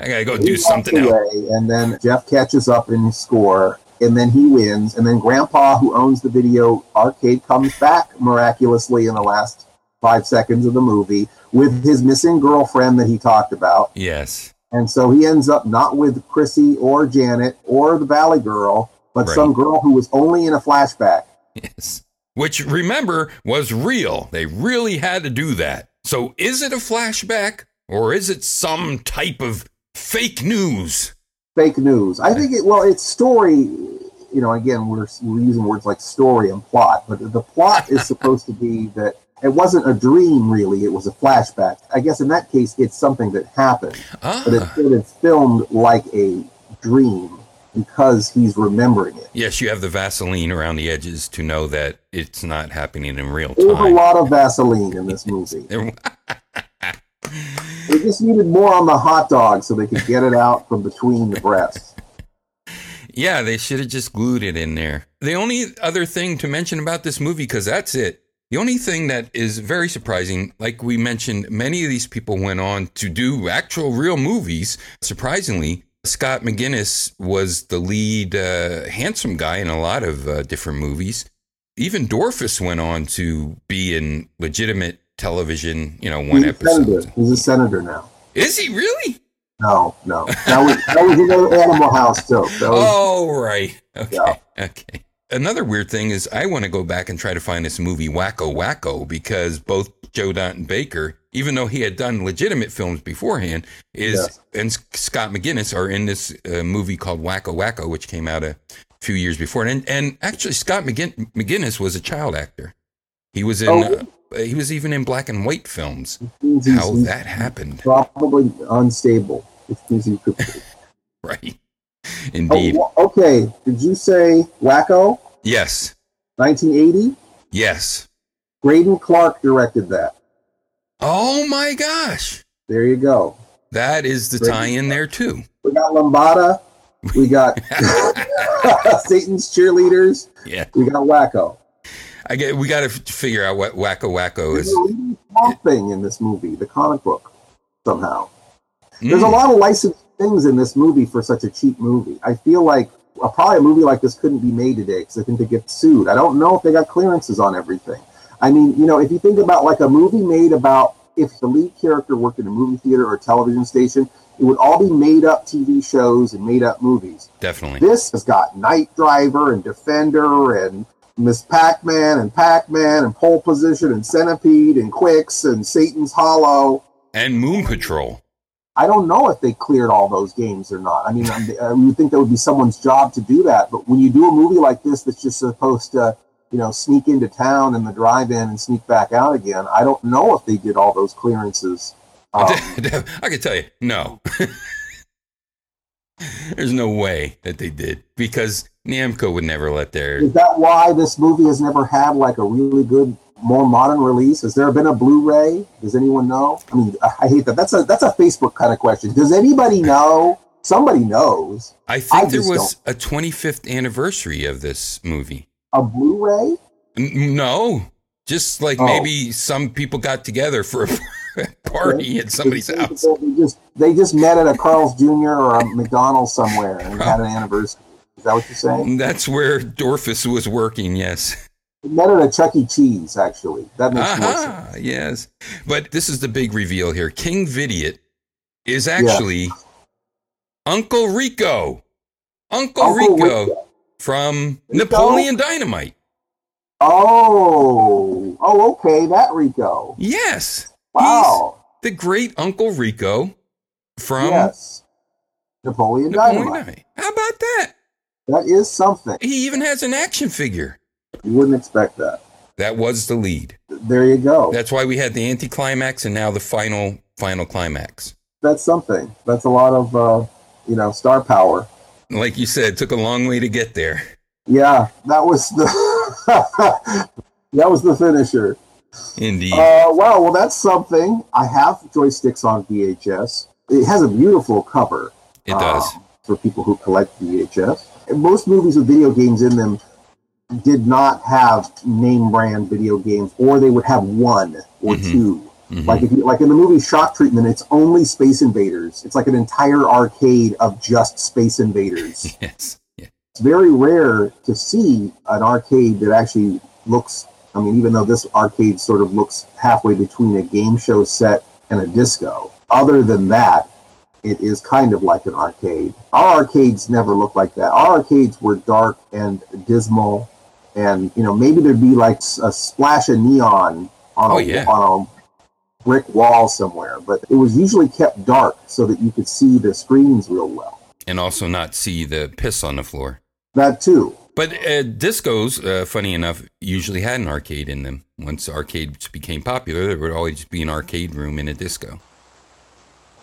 I got to go do He walks something else. and then Jeff catches up in his score, and then he wins. And then Grandpa, who owns the video arcade, comes back miraculously in the last five seconds of the movie with his missing girlfriend that he talked about. Yes. And so he ends up not with Chrissy or Janet or the Valley Girl, but Right. some girl who was only in a flashback. Yes. Which remember was real. They really had to do that. So is it a flashback or is it some type of fake news? Fake news. I think it. Well, it's story. You know, again, we're we're using words like story and plot, but the plot is supposed to be that it wasn't a dream. Really, it was a flashback. I guess in that case, it's something that happened, but it's, Ah. it's filmed like a dream because he's remembering it. Yes, you have the Vaseline around the edges to know that it's not happening in real There There's a lot of Vaseline in this movie. They just needed more on the hot dog so they could get it out from between the breasts. Yeah, they should have just glued it in there. The only other thing to mention about this movie, because that's it. The only thing that is very surprising, like we mentioned, many of these people went on to do actual real movies. Surprisingly, Scott McGinnis was the lead uh, handsome guy in a lot of uh, different movies. Even Dorfus went on to be in legitimate television, you know, one He's senator. episode. He's a senator now. Is he really? No, no. That was that was another Animal House joke. Was, Oh, right. Okay. Yeah. Okay. Another weird thing is I want to go back and try to find this movie Wacko Wacko because both Joe Danton Baker, even though he had done legitimate films beforehand, is Yes. and Scott McGinnis are in this uh, movie called Wacko Wacko, which came out a few years before. And and actually, Scott McGin- McGinnis was a child actor. He was in. Oh. Uh, he was even in black and white films. he's, How he's that happened, probably unstable. Which means he right? Indeed. Oh, okay. Did you say Wacko? Yes. 1980. Yes. Graydon Clark directed that. Oh my gosh. There you go. That is the tie in there too. We got Lambada. We got Satan's cheerleaders. Yeah. We got Wacko. I get we got to figure out what Wacko Wacko There's is. leading thing in this movie, the comic book, somehow. There's a Mm, lot of licensed things in this movie for such a cheap movie. I feel like uh, probably a movie like this couldn't be made today because I think they get sued. I don't know if they got clearances on everything. I mean, you know, if you think about like a movie made about if the lead character worked in a movie theater or a television station, it would all be made up TV shows and made up movies. Definitely. This has got Night Driver and Defender and Miss Pac Man and Pac Man and Pole Position and Centipede and Qix and Satan's Hollow. And Moon Patrol. I don't know if they cleared all those games or not. I mean, I would think that would be someone's job to do that. But when you do a movie like this that's just supposed to, you know, sneak into town in the drive-in and sneak back out again, I don't know if they did all those clearances. Um, I can tell you, no. There's no way that they did because Namco would never let their. Is that why this movie has never had like a really good, more modern release? Has there been a Blu-ray? Does anyone know? I mean, I hate that. That's a that's a Facebook kind of question. Does anybody know? Somebody knows. I think I there was don't. a 25th anniversary of this movie. A Blu-ray? N- no, just like oh. maybe some people got together for a party at somebody's house. They just they just met at a Carl's Jr. or a McDonald's somewhere and had an anniversary. Is that what you're saying? Mm, that's where Dorfus was working. Yes. We met at a Chuck E. Cheese, actually. That makes more sense. Yes, but this is the big reveal here. King Vidiot is actually yeah. Uncle Rico. Uncle, Uncle Rico, Rico, from Rico? Napoleon Dynamite. Oh, oh, okay, that Rico. Yes. Wow. He's the great Uncle Rico from yes. Napoleon, Napoleon Dynamite. Dynamite. How about that? That is something. He even has an action figure. You wouldn't expect that. That was the lead. There you go. That's why we had the anticlimax and now the final final climax. That's something. That's a lot of uh, you know star power. Like you said, took a long way to get there. Yeah, that was the that was the finisher. Indeed. Uh, wow. Well, that's something. I have joysticks on VHS. It has a beautiful cover. It does. Uh, for people who collect VHS. And most movies with video games in them did not have name brand video games, or they would have one or mm-hmm. 2 mm-hmm. Like if you, like in the movie Shock Treatment, it's only Space Invaders. It's like an entire arcade of just Space Invaders. yes. Yeah. It's very rare to see an arcade that actually looks. I mean, even though this arcade sort of looks halfway between a game show set and a disco. Other than that, it is kind of like an arcade. Our arcades never looked like that. Our arcades were dark and dismal, and you know maybe there'd be like a splash of neon on, oh, a, yeah. on a brick wall somewhere, but it was usually kept dark so that you could see the screens real well, and also not see the piss on the floor. That too. But uh, discos, uh, funny enough, usually had an arcade in them. Once arcades became popular, there would always be an arcade room in a disco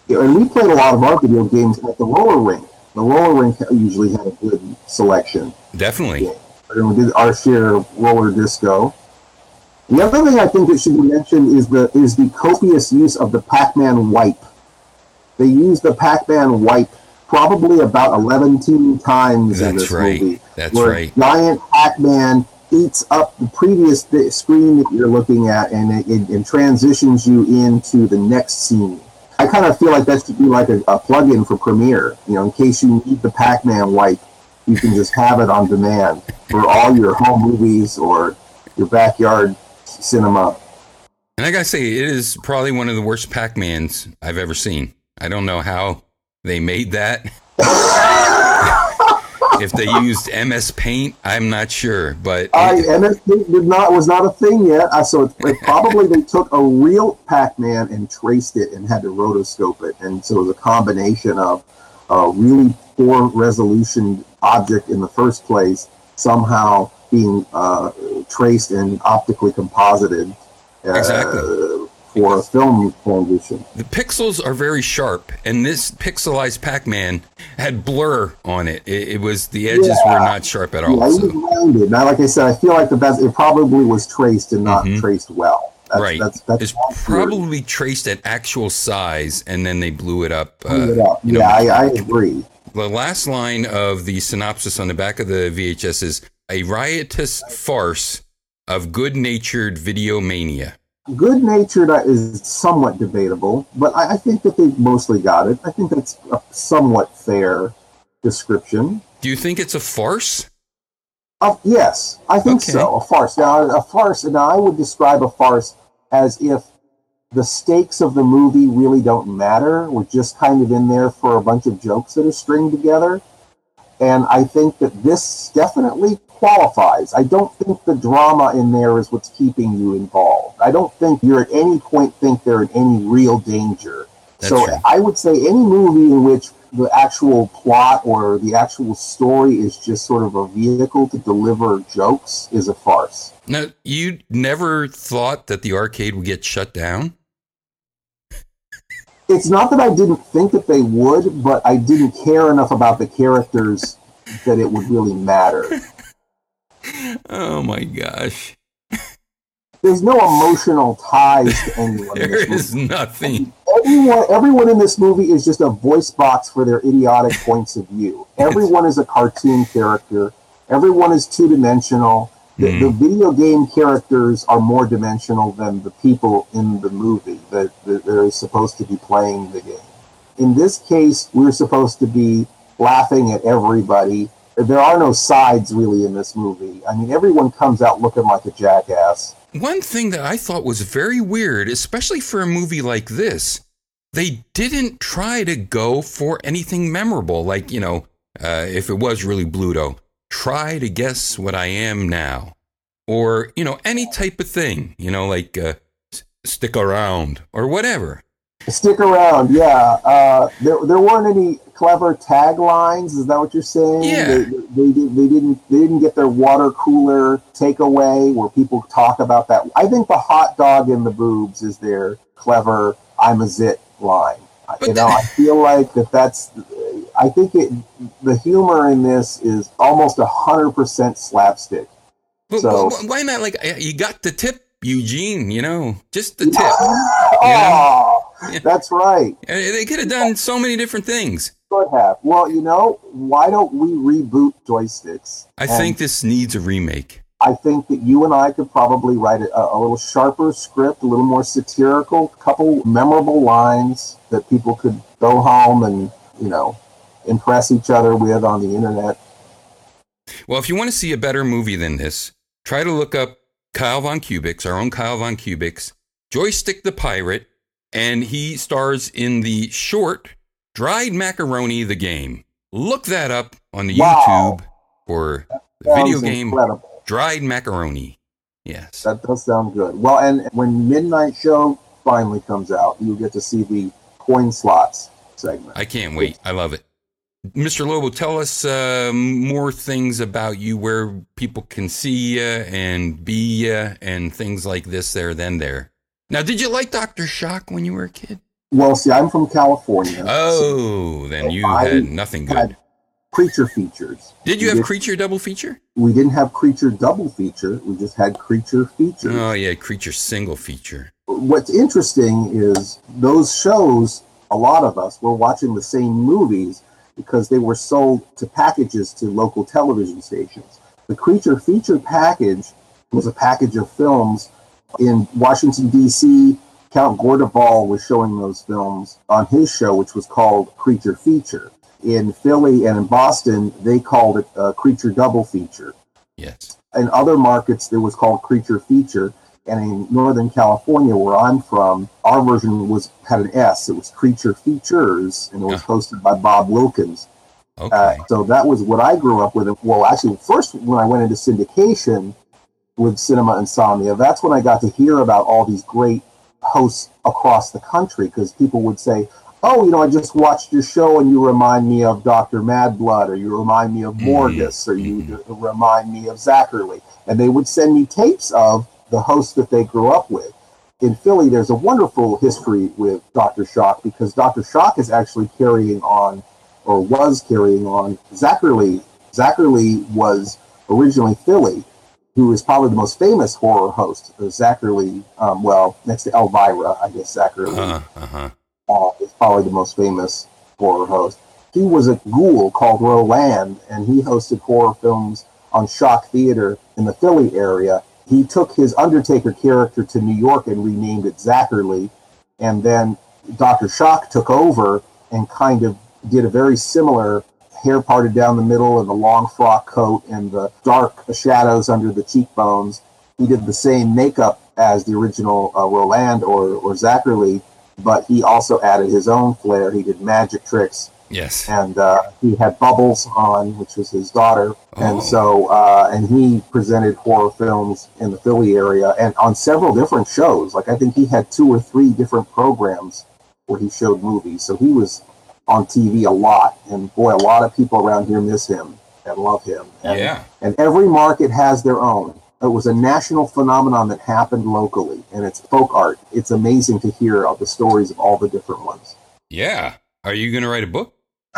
Yeah, and we played a lot of our video games at the roller rink. The roller rink usually had a good selection. Definitely. Yeah. And we did our share of roller disco. The other thing I think that should be mentioned is the is the copious use of the Pac-Man wipe. They use the Pac-Man wipe probably about 11 times That's in this right. movie. That's where right. Giant Pac-Man eats up the previous screen that you're looking at and it, it, it transitions you into the next scene. I kind of feel like that should be like a, a plug-in for Premiere. You know, in case you need the Pac-Man wipe, you can just have it on demand for all your home movies or your backyard cinema. And I gotta say, it is probably one of the worst Pac-Mans I've ever seen. I don't know how they made that. if they used MS Paint, I'm not sure, but I MS Paint did not was not a thing yet. I so it, it probably they took a real Pac-Man and traced it and had to rotoscope it, and so it was a combination of a really poor resolution object in the first place somehow being uh, traced and optically composited. Uh, exactly for a film transition. The pixels are very sharp, and this pixelized Pac-Man had blur on it. It, it was the edges yeah. were not sharp at all. Yeah, so. rounded. Now, like I said, I feel like the best. It probably was traced and not mm-hmm. traced well. That's, right. That's, that's it's probably traced at actual size, and then they blew it up. Blew uh, it up. yeah, know, I, I agree. The last line of the synopsis on the back of the VHS is a riotous farce of good natured video mania. good natured is somewhat debatable, but I, I think that they mostly got it. I think that's a somewhat fair description. Do you think it's a farce? Uh, yes, I think Okay. so. A farce. Now, a farce. Now, I would describe a farce as if the stakes of the movie really don't matter. We're just kind of in there for a bunch of jokes that are stringed together. And I think that this definitely qualifies. I don't think the drama in there is what's keeping you involved. I don't think you're at any point think they're in any real danger. That's so true. I would say any movie in which the actual plot or the actual story is just sort of a vehicle to deliver jokes is a farce. Now, you never thought that the arcade would get shut down? It's not that I didn't think that they would, but I didn't care enough about the characters that it would really matter. Oh my gosh. There's no emotional ties to anyone in this movie. is nothing. Everyone, everyone in this movie is just a voice box for their idiotic points of view. Everyone is a cartoon character. Everyone is two dimensional. The, Hmm. the video game characters are more dimensional than the people in the movie that, that are supposed to be playing the game. In this case, we're supposed to be laughing at everybody. There are no sides really in this movie. I mean, everyone comes out looking like a jackass. One thing that I thought was very weird, especially for a movie like this, they didn't try to go for anything memorable. Like, you know, uh, if it was really Bluto, try to guess what I am now. Or, you know, any type of thing, you know, like uh, stick around or whatever. Stick around, yeah. Uh, there, there weren't any clever taglines. Is that what you're saying? Yeah. They, they, they didn't. They didn't get their water cooler takeaway where people talk about that. I think the hot dog in the boobs is their clever "I'm a zit" line. But you know, I feel like that. That's. I think it. The humor in this is almost hundred percent slapstick. But So- wh- wh- why not? Like, you got the tip, Eugene, you know, just the tip. Oh, Yeah. that's right. Uh, They could have done so many different things. Could have. Well, you know, why don't we reboot joysticks? I And think this needs a remake. I think that you and I could probably write a, a little sharper script, a little more satirical, couple memorable lines that people could go home and you know impress each other with on the internet. Well, if you want to see a better movie than this, try to look up Kyle Von Kubik's, our own Kyle Von Kubik's, Joystick the Pirate, and he stars in the short Dried Macaroni the Game. Look that up on the Wow. YouTube for the video game incredible. Dried Macaroni. Yes. That does sound good. Well, and when Midnight Show finally comes out, you'll get to see the coin slots segment. I can't wait. I love it. Mr. Lobo, tell us uh, more things about you, where people can see you and be you, and things like this, there, then there. Now, did you like Dr. Shock when you were a kid? Well, see, I'm from California. Oh, then you I had nothing good. had creature features. Did you we have Creature double feature? We didn't have creature double feature. We just had creature features. Oh, yeah, Creature single feature. What's interesting is those shows. A lot of us were watching the same movies because they were sold to packages to local television stations. The creature feature package was a package of films in Washington D.C. Count Gore de Vol was showing those films on his show, which was called Creature Feature. In Philly and in Boston, they called it Creature Double Feature. Yes. In other markets, it was called Creature Feature. And in Northern California, where I'm from, our version was had an S. It was Creature Features, and it was hosted by Bob Wilkins. Okay. Uh, so that was what I grew up with. Well, actually, first when I went into syndication with Cinema Insomnia, that's when I got to hear about all these great hosts across the country because people would say, "Oh, you know, I just watched your show and you remind me of Doctor Madblood, or you remind me of. Morgus, or you remind me of Zacherley," and they would send me tapes of the host that they grew up with. In Philly, there's a wonderful history with Dr. Shock because Dr. Shock is actually carrying on or was carrying on Zacherley. Zacherley was originally Philly, who is probably the most famous horror host. Uh, Zacherley, um, well, next to Elvira, I guess Zacherley Uh huh. uh, is probably the most famous horror host. He was a ghoul called Roland, and he hosted horror films on Shock Theater in the Philly area. He took his Undertaker character to New York and renamed it Zacherley, and then Dr. Shock took over and kind of did a very similar hair parted down the middle and the long frock coat and the dark shadows under the cheekbones. He did the same makeup as the original uh, Roland or, or Zacherley, but he also added his own flair. He did magic tricks Yes. and uh, he had Bubbles on, which was his daughter, Oh. and so uh, and he presented horror films in the Philly area and on several different shows. Like I think he had two or three different programs where he showed movies. So he was on TV a lot, and boy, a lot of people around here miss him and love him. And, Yeah. and every market has their own. It was a national phenomenon that happened locally, and it's folk art. It's amazing to hear all the stories of all the different ones. Yeah. Are you going to write a book?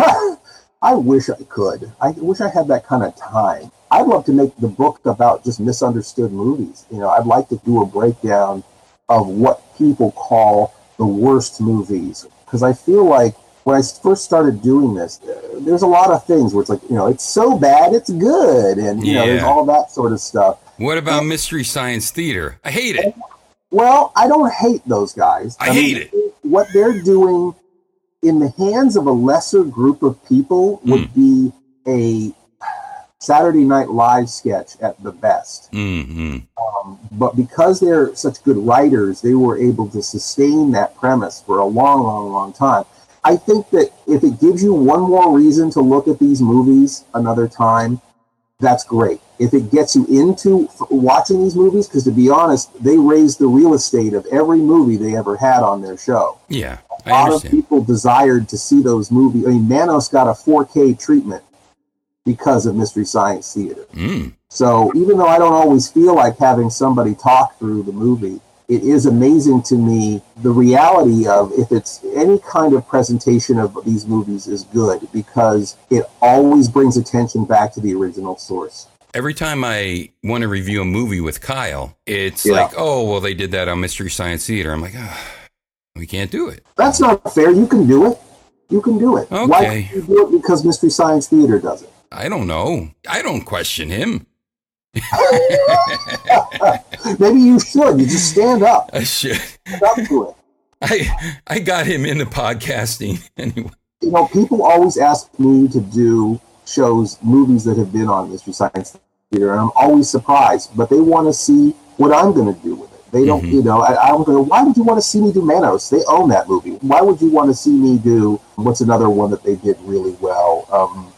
I wish I could. I wish I had that kind of time. I'd love to make the book about just misunderstood movies. You know, I'd like to do a breakdown of what people call the worst movies because I feel like when I first started doing this, uh, there's a lot of things where it's like, you know, it's so bad it's good, and you know, there's all that sort of stuff. What about Mystery Science Theater? I hate it. Well, I don't hate those guys. I hate it. What they're doing in the hands of a lesser group of people would Hmm. be a Saturday Night Live sketch at the best. hmm Um, but because they're such good writers, they were able to sustain that premise for a long, long, long time. I think that if it gives you one more reason to look at these movies another time, that's great. If it gets you into f- watching these movies, because to be honest, they raised the real estate of every movie they ever had on their show. Yeah. A lot of people desired to see those movies. I mean, Manos got a 4K treatment because of Mystery Science Theater. Mm. So even though I don't always feel like having somebody talk through the movie, it is amazing to me the reality of if it's any kind of presentation of these movies is good because it always brings attention back to the original source. Every time I want to review a movie with Kyle, it's Yeah. like, oh, well, they did that on Mystery Science Theater. I'm like, ah, we can't do it. That's not fair. You can do it. You can do it. Why Okay. can't you do it because Mystery Science Theater does it? I don't know. I don't question him. Maybe you should. You just stand up. I should. Stand up to it. I I got him into podcasting anyway. you know, people always ask me to do shows, movies that have been on Mystery Science Theater, and I'm always surprised. But they want to see what I'm going to do with it. They don't, Mhm. you know. I, I'm going. Why would you want to see me do Manos? They own that movie. Why would you want to see me do what's another one that they did really well? Um,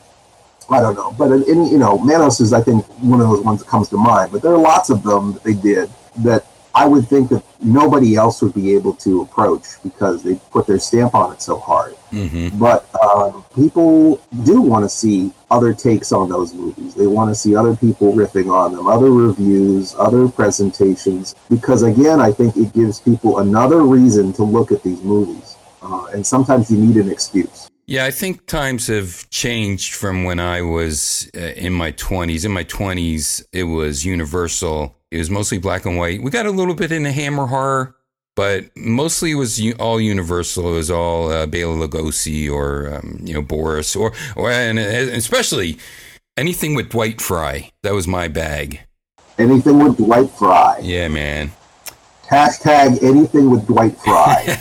I don't know, but in, you know, Manos is I think one of those ones that comes to mind. But there are lots of them that they did that I would think that nobody else would be able to approach because they put their stamp on it so hard hmm but um, people do want to see other takes on those movies. They want to see other people riffing on them, other reviews, other presentations, because again, I think it gives people another reason to look at these movies. Uh, and sometimes you need an excuse. Yeah, I think times have changed from when I was uh, in my 20s. In my 20s, it was Universal. It was mostly black and white. We got a little bit into Hammer horror, but mostly it was all Universal. It was all uh, Bela Lugosi or um, you know Boris or or and especially anything with Dwight Frye. That was my bag. Anything with Dwight Frye. Yeah, man. Hashtag anything with Dwight Frye.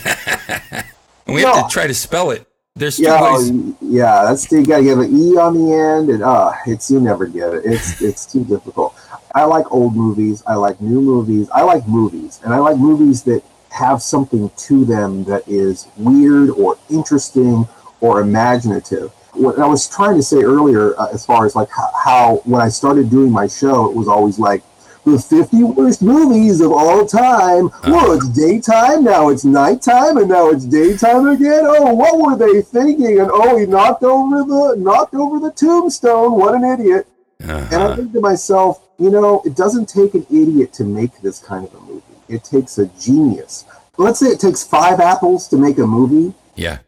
And we have to try to spell it. There's two yeah, ways. yeah, that's you gotta get an E on the end, and uh, it's you never get it. It's it's too difficult. I like old movies. I like new movies. I like movies, and I like movies that have something to them that is weird or interesting or imaginative. What I was trying to say earlier, uh, as far as like how, how when I started doing my show, it was always like the 50 worst movies of all time. Well, it's daytime, now it's nighttime, and now it's daytime again. Oh, what were they thinking? And oh, he knocked over the knocked over the tombstone. What an idiot. And I Uh-huh. think to myself, you know, it doesn't take an idiot to make this kind of a movie. It takes a genius. Let's say it takes five apples to make a movie. Yeah.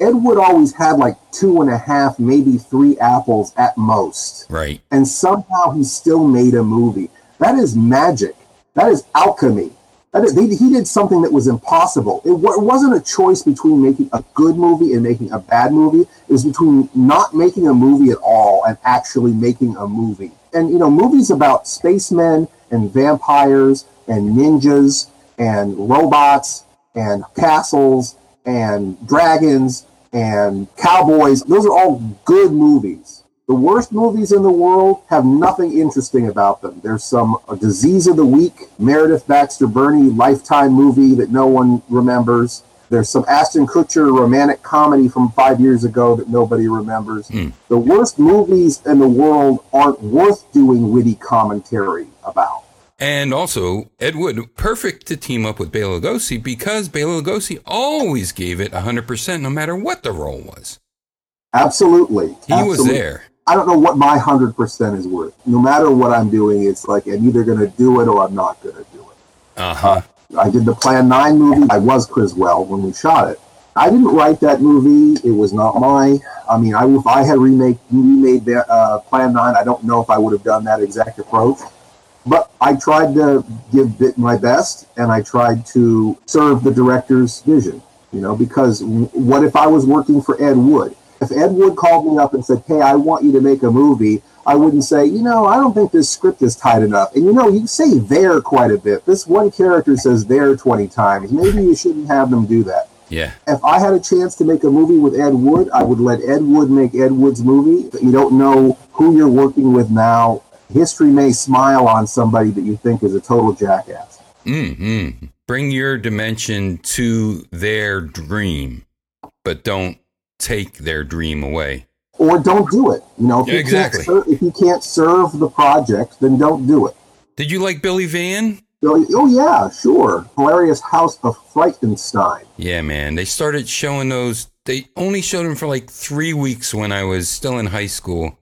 Ed Wood always had like two and a half, maybe three apples at most. Right. And somehow he still made a movie. That is magic. That is alchemy. Is, he, did something that was impossible. It, it wasn't a choice between making a good movie and making a bad movie. It was between not making a movie at all and actually making a movie. And, you know, movies about spacemen and vampires and ninjas and robots and castles and dragons and cowboys. Those are all good movies. The worst movies in the world have nothing interesting about them. There's some a disease of the week, Meredith Baxter Birney lifetime movie that no one remembers. There's some Ashton Kutcher romantic comedy from five years ago that nobody remembers. Hmm. The worst movies in the world aren't worth doing witty commentary about. And also, Ed Wood, perfect to team up with Bela Lugosi because Bela Lugosi always gave it 100% no matter what the role was. Absolutely. He was there. I don't know what my 100% is worth. No matter what I'm doing, it's like I'm either going to do it or I'm not going to do it. Uh huh. I did the Plan 9 movie. I was Criswell when we shot it. I didn't write that movie. It was not my. I mean, I, if I had remake remade that, uh, Plan 9, I don't know if I would have done that exact approach. But I tried to give it my best, and I tried to serve the director's vision. You know, because what if I was working for Ed Wood? If Ed Wood called me up and said, "Hey, I want you to make a movie," I wouldn't say, "You know, I don't think this script is tight enough." And you know, you say "there" quite a bit. This one character says "there" twenty times. Maybe you shouldn't have them do that Yeah. if I had a chance to make a movie with Ed Wood, I would let Ed Wood make Ed Wood's movie. You don't know who you're working with now. History may smile on somebody that you think is a total jackass. hmm Bring your dimension to their dream, but don't take their dream away. Or don't do it. You know, if, Yeah, you, exactly. can't if you can't serve the project, then don't do it. Did you like Billy Van? So, oh, yeah, sure. Hilarious House of Frightenstein. Yeah, man. They started showing those. They only showed them for like three weeks when I was still in high school.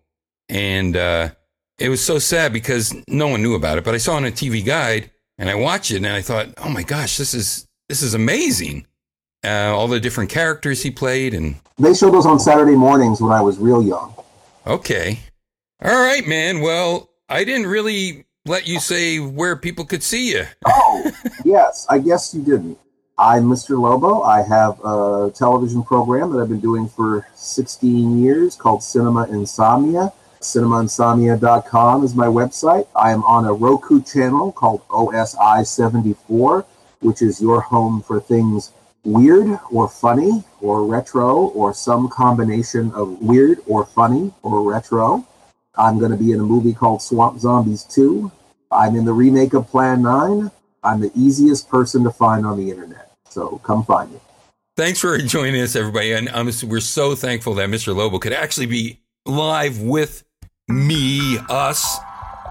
And uh, it was so sad because no one knew about it. But I saw it on a TV guide and I watched it and I thought, oh my gosh, this is this is amazing. Uh, all the different characters he played and They showed those on Saturday mornings when I was real young. okay. All right, man. Well, I didn't really let you say where people could see you. Oh, yes, I guess you didn't. I'm Mr. Lobo. I have a television program that I've been doing for 16 years called Cinema Insomnia. CinemaInsomnia.com is my website. I am on a Roku channel called OSI 74, which is your home for things weird or funny or retro or some combination of weird or funny or retro. I'm going to be in a movie called Swamp Zombies 2. I'm in the remake of Plan 9. I'm the easiest person to find on the internet. So come find me. Thanks for joining us, everybody. And um, we're so thankful that Mr. Lobo could actually be live with me, us,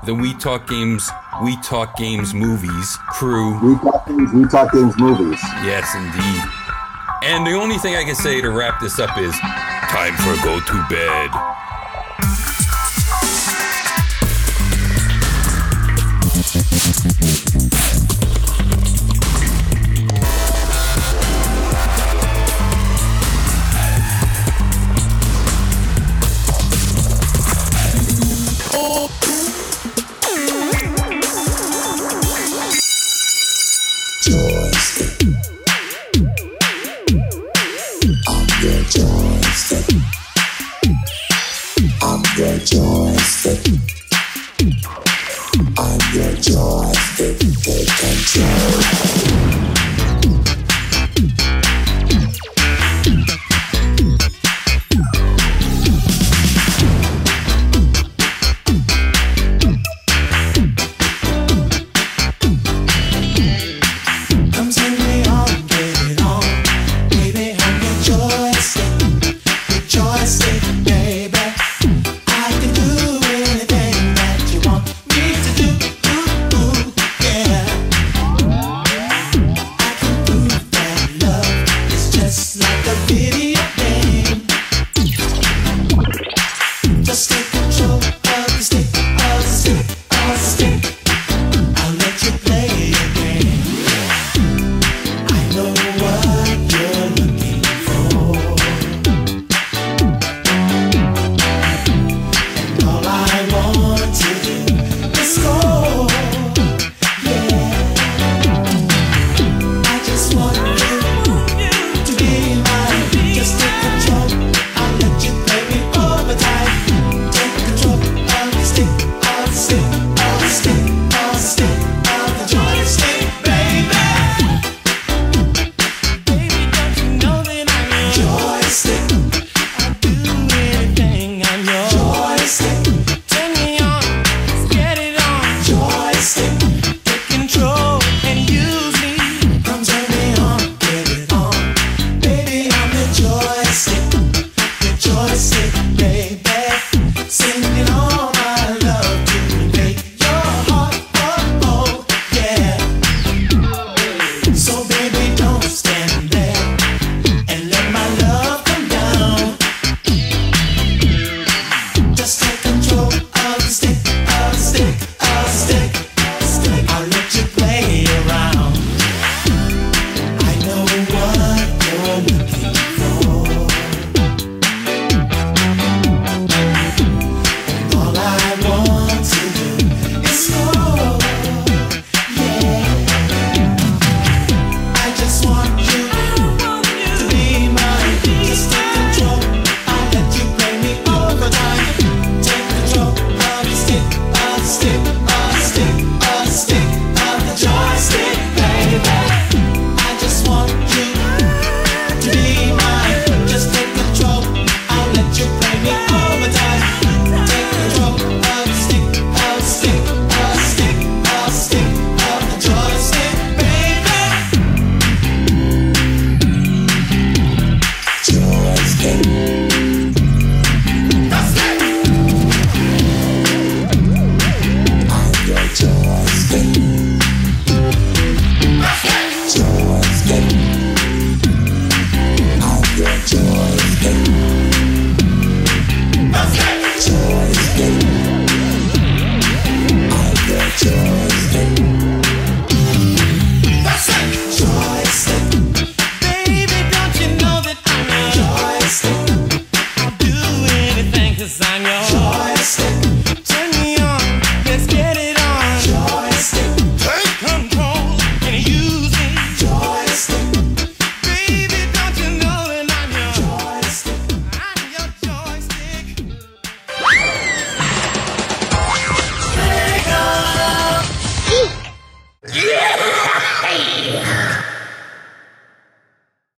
the We Talk Games, We Talk Games movies crew. We talk games, we talk games movies. Yes, indeed. And the only thing I can say to wrap this up is time for go to bed.